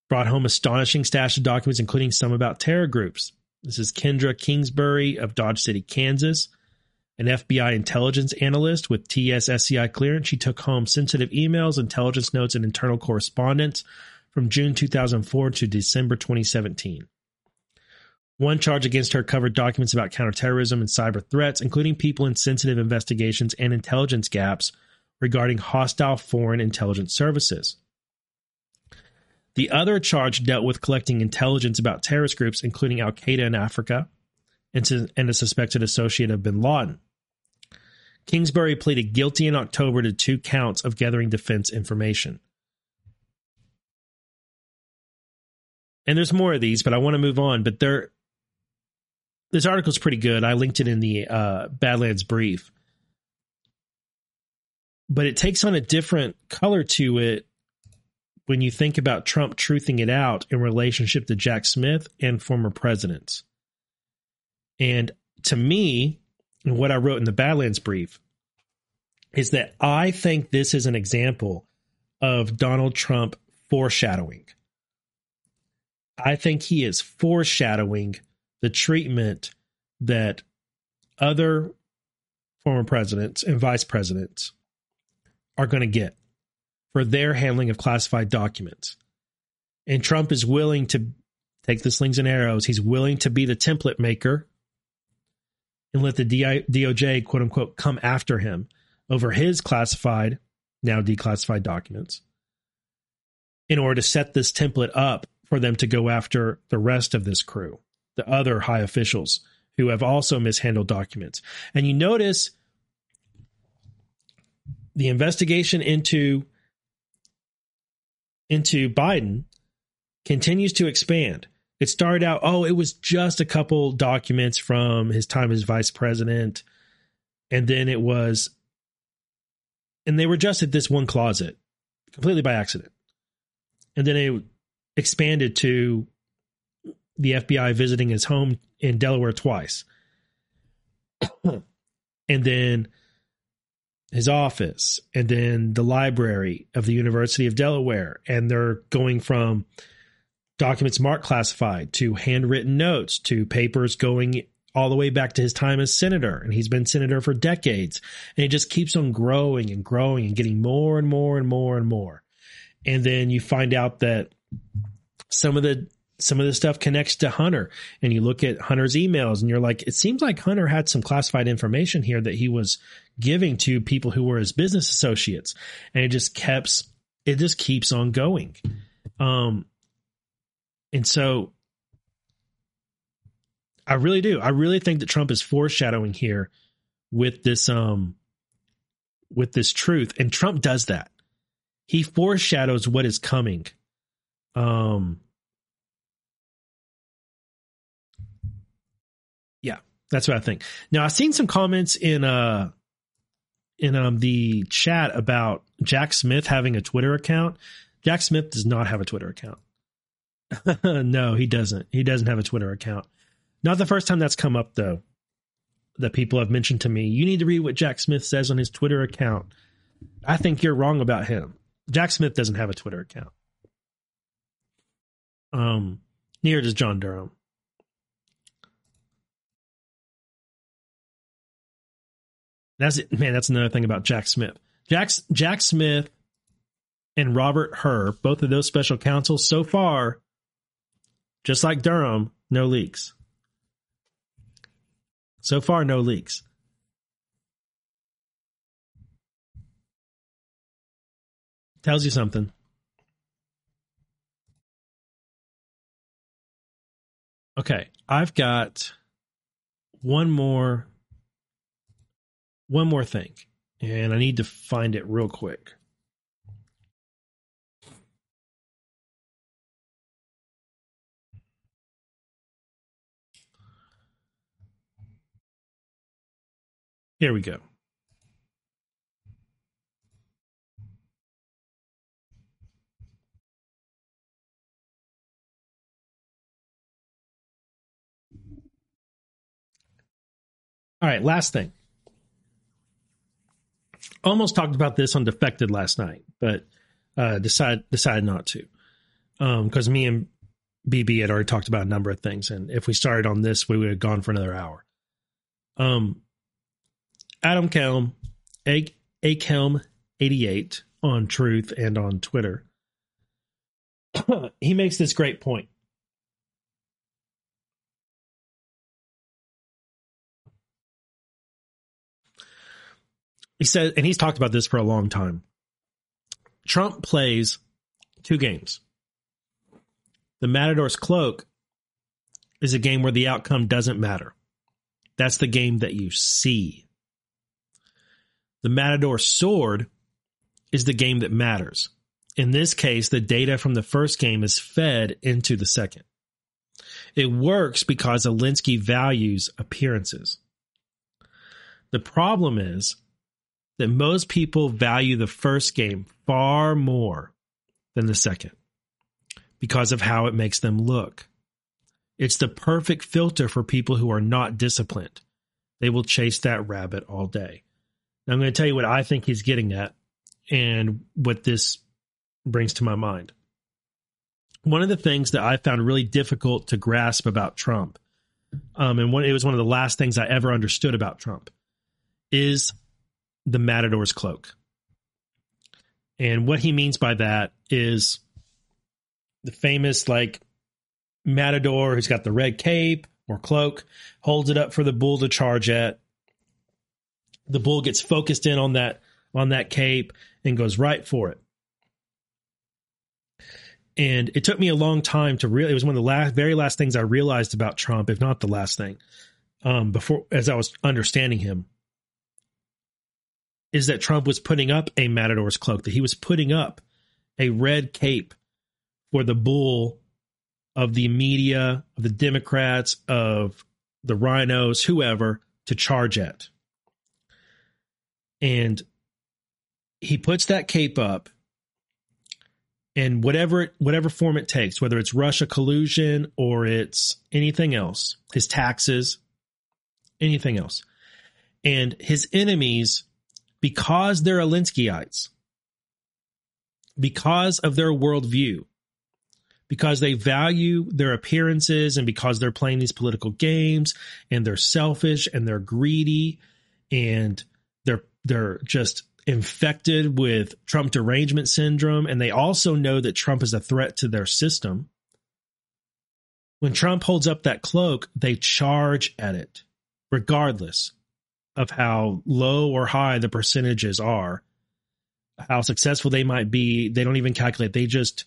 brought home astonishing stash of documents, including some about terror groups. This is Kendra Kingsbury of Dodge City, Kansas an FBI intelligence analyst with TSSCI clearance. She took home sensitive emails, intelligence notes, and internal correspondence from June 2004 to December 2017. One charge against her covered documents about counterterrorism and cyber threats, including people in sensitive investigations and intelligence gaps regarding hostile foreign intelligence services. The other charge dealt with collecting intelligence about terrorist groups, including Al Qaeda in Africa and, a suspected associate of bin Laden. Kingsbury pleaded guilty in October to two counts of gathering defense information. And there's more of these, but I want to move on. But there, this article is pretty good. I linked it in the uh, Badlands brief. But it takes on a different color to it when you think about Trump truthing it out in relationship to Jack Smith and former presidents. And to me, what I wrote in the Badlands brief is that I think this is an example of Donald Trump foreshadowing. I think he is foreshadowing the treatment that other former presidents and vice presidents are going to get for their handling of classified documents. And Trump is willing to take the slings and arrows. He's willing to be the template maker and let the DOJ, quote unquote, come after him over his classified, now declassified documents in order to set this template up for them to go after the rest of this crew, the other high officials who have also mishandled documents. And you notice the investigation into into Biden continues to expand. It started out, oh, it was just a couple documents from his time as vice president. And then it was, and they were just at this one closet completely by accident. And then it expanded to the FBI visiting his home in Delaware twice. and then his office, and then the library of the University of Delaware. And they're going from documents marked classified to handwritten notes to papers going all the way back to his time as senator. And he's been senator for decades. And it just keeps on growing and growing and getting more and more and more and more. And then you find out that some of the some of the stuff connects to Hunter and you look at Hunter's emails and you're like it seems like Hunter had some classified information here that he was giving to people who were his business associates and it just keeps it just keeps on going um and so I really do. I really think that Trump is foreshadowing here with this um with this truth and Trump does that. He foreshadows what is coming. Um that's what I think. Now I've seen some comments in uh in um the chat about Jack Smith having a Twitter account. Jack Smith does not have a Twitter account. no, he doesn't. He doesn't have a Twitter account. Not the first time that's come up though. That people have mentioned to me. You need to read what Jack Smith says on his Twitter account. I think you're wrong about him. Jack Smith doesn't have a Twitter account. Um, neither does John Durham. That's it. Man, that's another thing about Jack Smith. Jack, Jack Smith and Robert Hur, both of those special counsels so far just like Durham, no leaks. So far, no leaks. Tells you something. Okay, I've got one more one more thing, and I need to find it real quick. Here we go. All right, last thing. Almost talked about this on Defected last night, but uh, decide decided not to because um, me and BB had already talked about a number of things, and if we started on this, we would have gone for another hour. Um, Adam Kelm, A, A Kelm eighty eight on Truth and on Twitter. he makes this great point. He said, and he's talked about this for a long time. Trump plays two games. The Matador's Cloak is a game where the outcome doesn't matter. That's the game that you see. The Matador Sword is the game that matters. In this case, the data from the first game is fed into the second. It works because Alinsky values appearances. The problem is that most people value the first game far more than the second because of how it makes them look. It's the perfect filter for people who are not disciplined. They will chase that rabbit all day. Now, I'm going to tell you what I think he's getting at and what this brings to my mind. One of the things that I found really difficult to grasp about Trump, um, and one, it was one of the last things I ever understood about Trump, is the matador's cloak. And what he means by that is the famous like matador who's got the red cape or cloak, holds it up for the bull to charge at. The bull gets focused in on that on that cape and goes right for it. And it took me a long time to really it was one of the last very last things I realized about Trump, if not the last thing, um, before as I was understanding him is that Trump was putting up a matador's cloak, that he was putting up a red cape for the bull of the media, of the Democrats, of the rhinos, whoever, to charge at. And he puts that cape up and whatever whatever form it takes, whether it's Russia collusion or it's anything else, his taxes, anything else. And his enemies because they're Alinskyites, because of their worldview, because they value their appearances and because they're playing these political games and they're selfish and they're greedy and they're they're just infected with Trump derangement syndrome and they also know that Trump is a threat to their system. When Trump holds up that cloak, they charge at it regardless of how low or high the percentages are, how successful they might be. They don't even calculate. They just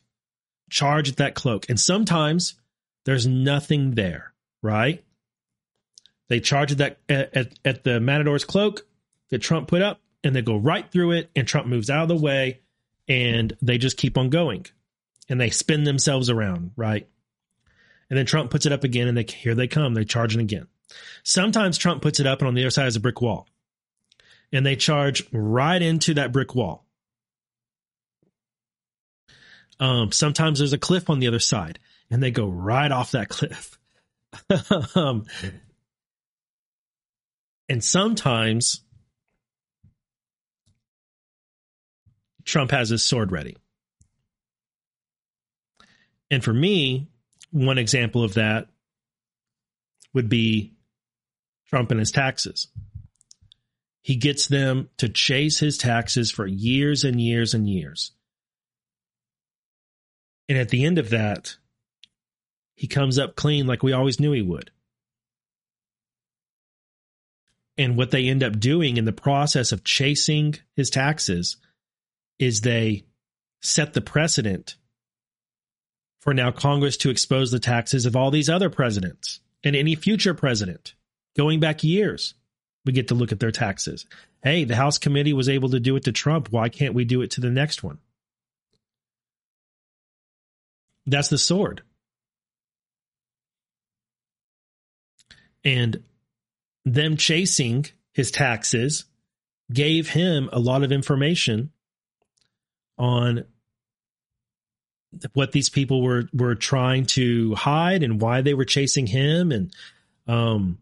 charge at that cloak. And sometimes there's nothing there, right? They charge at that at, at, at the Matador's cloak that Trump put up, and they go right through it, and Trump moves out of the way, and they just keep on going, and they spin themselves around, right? And then Trump puts it up again, and they here they come. They're charging again. Sometimes Trump puts it up and on the other side is a brick wall. And they charge right into that brick wall. Um, sometimes there's a cliff on the other side and they go right off that cliff. um, and sometimes Trump has his sword ready. And for me, one example of that would be Trump and his taxes. He gets them to chase his taxes for years and years and years. And at the end of that, he comes up clean like we always knew he would. And what they end up doing in the process of chasing his taxes is they set the precedent for now Congress to expose the taxes of all these other presidents and any future president going back years. We get to look at their taxes. Hey, the House committee was able to do it to Trump. Why can't we do it to the next one? That's the sword. And them chasing his taxes gave him a lot of information on what these people were were trying to hide and why they were chasing him and um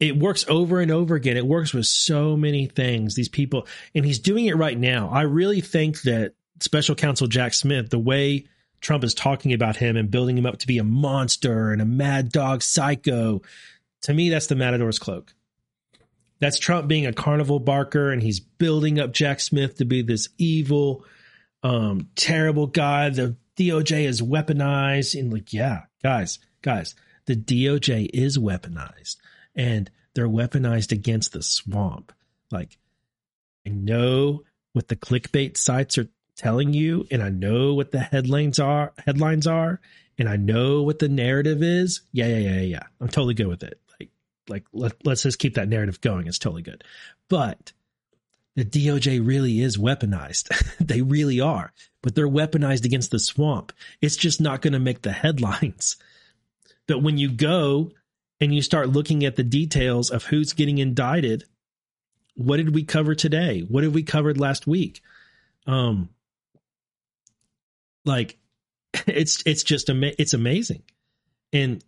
it works over and over again it works with so many things these people and he's doing it right now i really think that special counsel jack smith the way trump is talking about him and building him up to be a monster and a mad dog psycho to me that's the matador's cloak that's trump being a carnival barker and he's building up jack smith to be this evil um, terrible guy. The DOJ is weaponized. And like, yeah, guys, guys, the DOJ is weaponized and they're weaponized against the swamp. Like, I know what the clickbait sites are telling you, and I know what the headlines are, headlines are, and I know what the narrative is. Yeah, yeah, yeah, yeah. I'm totally good with it. Like, like let, let's just keep that narrative going. It's totally good. But the DOJ really is weaponized. they really are, but they're weaponized against the swamp. It's just not going to make the headlines. But when you go and you start looking at the details of who's getting indicted, what did we cover today? What did we covered last week? Um, like it's it's just ama- it's amazing, and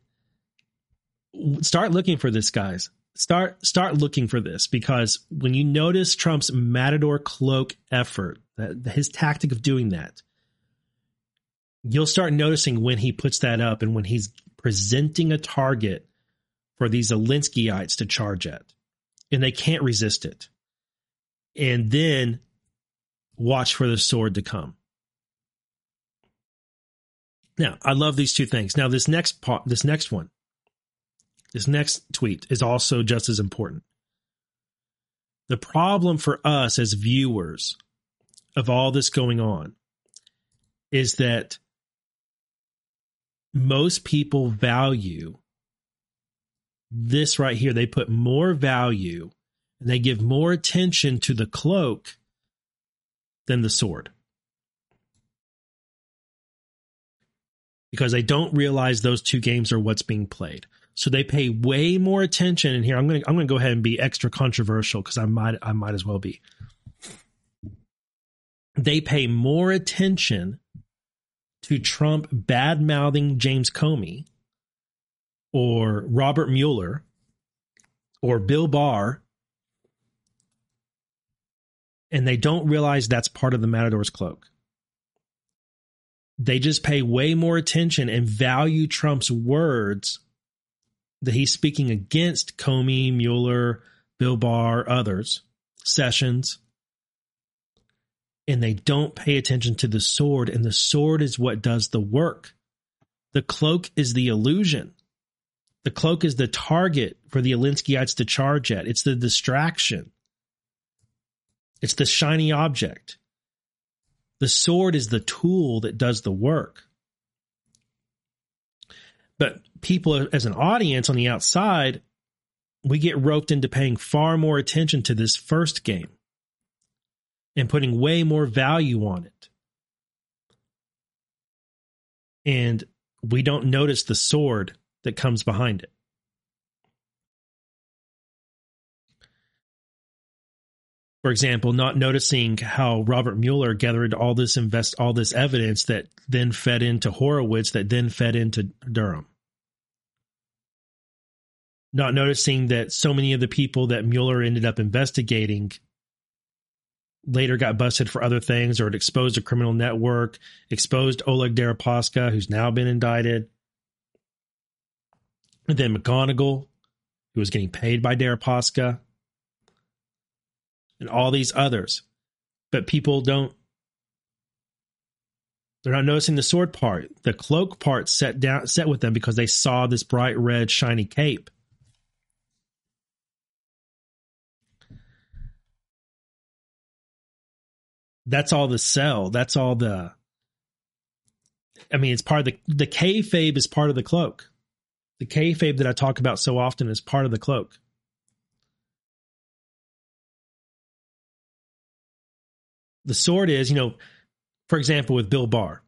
start looking for this, guys start start looking for this because when you notice Trump's matador cloak effort, his tactic of doing that, you'll start noticing when he puts that up and when he's presenting a target for these Alinskyites to charge at, and they can't resist it. And then watch for the sword to come. Now, I love these two things. Now, this next part, this next one, this next tweet is also just as important. The problem for us as viewers of all this going on is that most people value this right here. They put more value and they give more attention to the cloak than the sword. Because they don't realize those two games are what's being played. So they pay way more attention. And here I'm to I'm to go ahead and be extra controversial because I might I might as well be. They pay more attention to Trump bad mouthing James Comey or Robert Mueller or Bill Barr, and they don't realize that's part of the Matador's cloak. They just pay way more attention and value Trump's words that he's speaking against Comey, Mueller, Bill Barr, others, Sessions, and they don't pay attention to the sword, and the sword is what does the work. The cloak is the illusion. The cloak is the target for the Alinskyites to charge at. It's the distraction. It's the shiny object. The sword is the tool that does the work. But people as an audience on the outside, we get roped into paying far more attention to this first game and putting way more value on it. And we don't notice the sword that comes behind it. For example, not noticing how Robert Mueller gathered all this invest all this evidence that then fed into Horowitz, that then fed into Durham not noticing that so many of the people that Mueller ended up investigating later got busted for other things or exposed a criminal network, exposed Oleg Deripaska, who's now been indicted. And then McGonigal, who was getting paid by Deripaska, and all these others. But people don't they're not noticing the sword part. The cloak part set down set with them because they saw this bright red shiny cape. That's all the cell. That's all the. I mean, it's part of the the kayfabe is part of the cloak. The kayfabe that I talk about so often is part of the cloak. The sword is, you know, for example, with Bill Barr.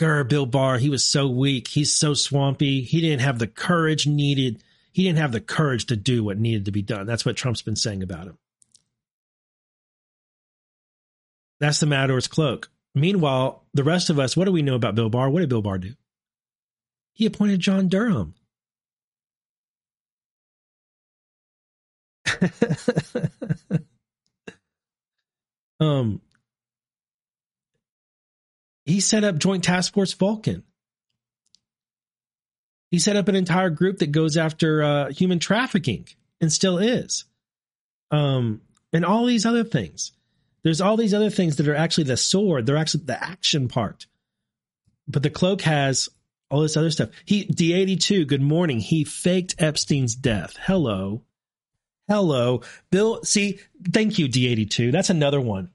Grr, Bill Barr, he was so weak. He's so swampy. He didn't have the courage needed. He didn't have the courage to do what needed to be done. That's what Trump's been saying about him. That's the Matador's cloak. Meanwhile, the rest of us, what do we know about Bill Barr? What did Bill Barr do? He appointed John Durham. um, he set up Joint Task Force Vulcan. He set up an entire group that goes after uh, human trafficking and still is. Um, and all these other things. There's all these other things that are actually the sword. They're actually the action part. But the cloak has all this other stuff. He D82, good morning. He faked Epstein's death. Hello. Hello. Bill, see, thank you, D82. That's another one.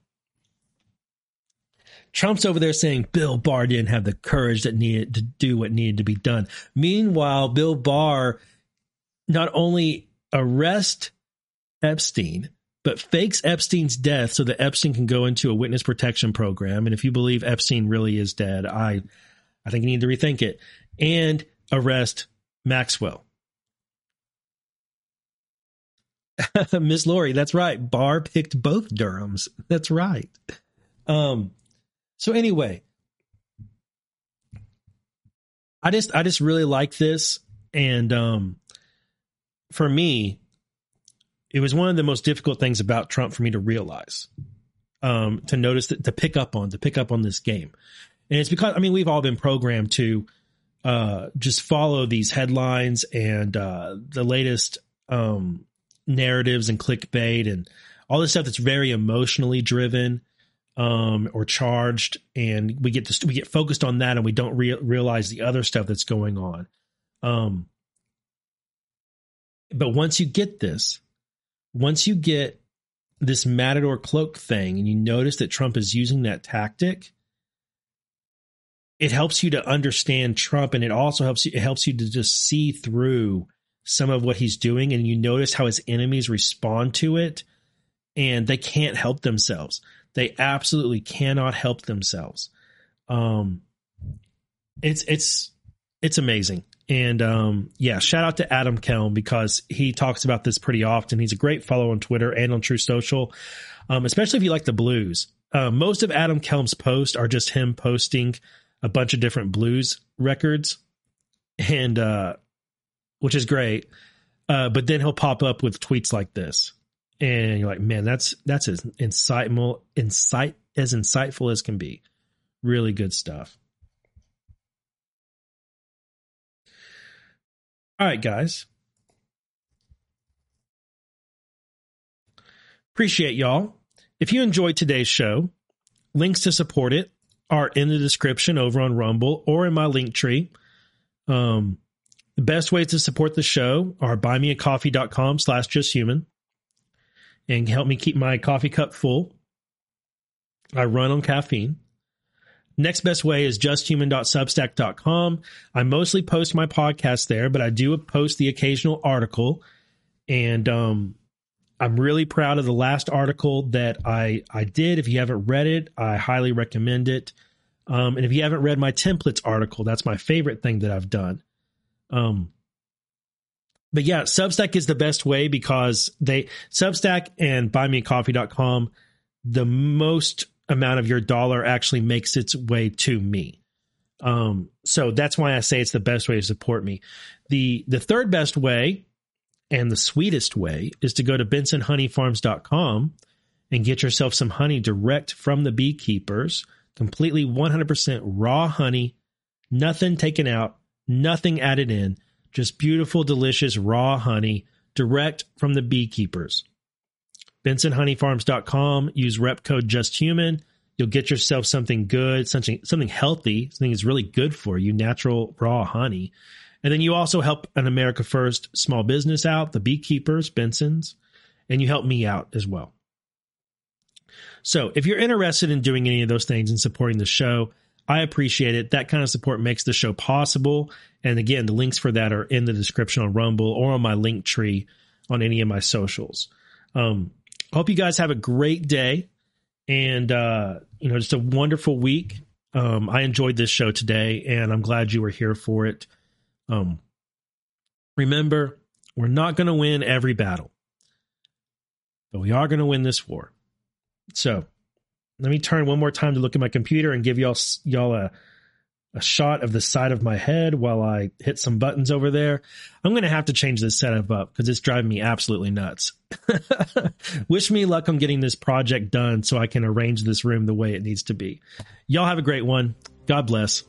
Trump's over there saying Bill Barr didn't have the courage that needed to do what needed to be done. Meanwhile, Bill Barr not only arrest Epstein, but fakes Epstein's death so that Epstein can go into a witness protection program. And if you believe Epstein really is dead, I I think you need to rethink it. And arrest Maxwell. Miss Lori, that's right. Barr picked both Durhams. That's right. Um, so anyway, I just I just really like this, and um, for me, it was one of the most difficult things about Trump for me to realize, um, to notice that to pick up on to pick up on this game, and it's because I mean we've all been programmed to uh, just follow these headlines and uh, the latest um, narratives and clickbait and all this stuff that's very emotionally driven um, or charged, and we get this, we get focused on that, and we don't re- realize the other stuff that's going on. Um, but once you get this, once you get this matador cloak thing, and you notice that Trump is using that tactic, it helps you to understand Trump, and it also helps you. It helps you to just see through some of what he's doing, and you notice how his enemies respond to it, and they can't help themselves they absolutely cannot help themselves. Um, it's it's it's amazing. And um, yeah, shout out to Adam Kelm because he talks about this pretty often. He's a great follow on Twitter and on Truth Social, um, especially if you like the blues. Uh, most of Adam Kelm's posts are just him posting a bunch of different blues records, and uh, which is great. Uh, but then he'll pop up with tweets like this, and you're like, man, that's that's as insightful, insight as insightful as can be. Really good stuff. All right, guys. Appreciate y'all. If you enjoyed today's show, links to support it are in the description over on Rumble or in my link tree. Um, the best ways to support the show are buymeacoffee.com slash justhuman and help me keep my coffee cup full. I run on caffeine. Next best way is justhuman.substack.com. I mostly post my podcast there, but I do post the occasional article. And um, I'm really proud of the last article that I, I did. If you haven't read it, I highly recommend it. Um, and if you haven't read my templates article, that's my favorite thing that I've done. Um, but yeah, Substack is the best way because they Substack and buymeacoffee.com, the most amount of your dollar actually makes its way to me. Um, so that's why I say it's the best way to support me. The the third best way and the sweetest way is to go to bensonhoneyfarms.com and get yourself some honey direct from the beekeepers, completely 100% raw honey, nothing taken out, nothing added in just beautiful, delicious raw honey direct from the beekeepers. BensonHoneyFarms.com. Use rep code JustHuman. You'll get yourself something good, something something healthy, something that's really good for you, natural raw honey. And then you also help an America First small business out, the beekeepers, Benson's, and you help me out as well. So if you're interested in doing any of those things and supporting the show, I appreciate it. That kind of support makes the show possible. And again, the links for that are in the description on Rumble or on my link tree on any of my socials. Um, hope you guys have a great day and, uh, you know, just a wonderful week. Um, I enjoyed this show today and I'm glad you were here for it. Um, remember, we're not going to win every battle, but we are going to win this war. So let me turn one more time to look at my computer and give y'all y'all a a shot of the side of my head while I hit some buttons over there. I'm going to have to change this setup up because it's driving me absolutely nuts. Wish me luck on getting this project done so I can arrange this room the way it needs to be. Y'all have a great one. God bless.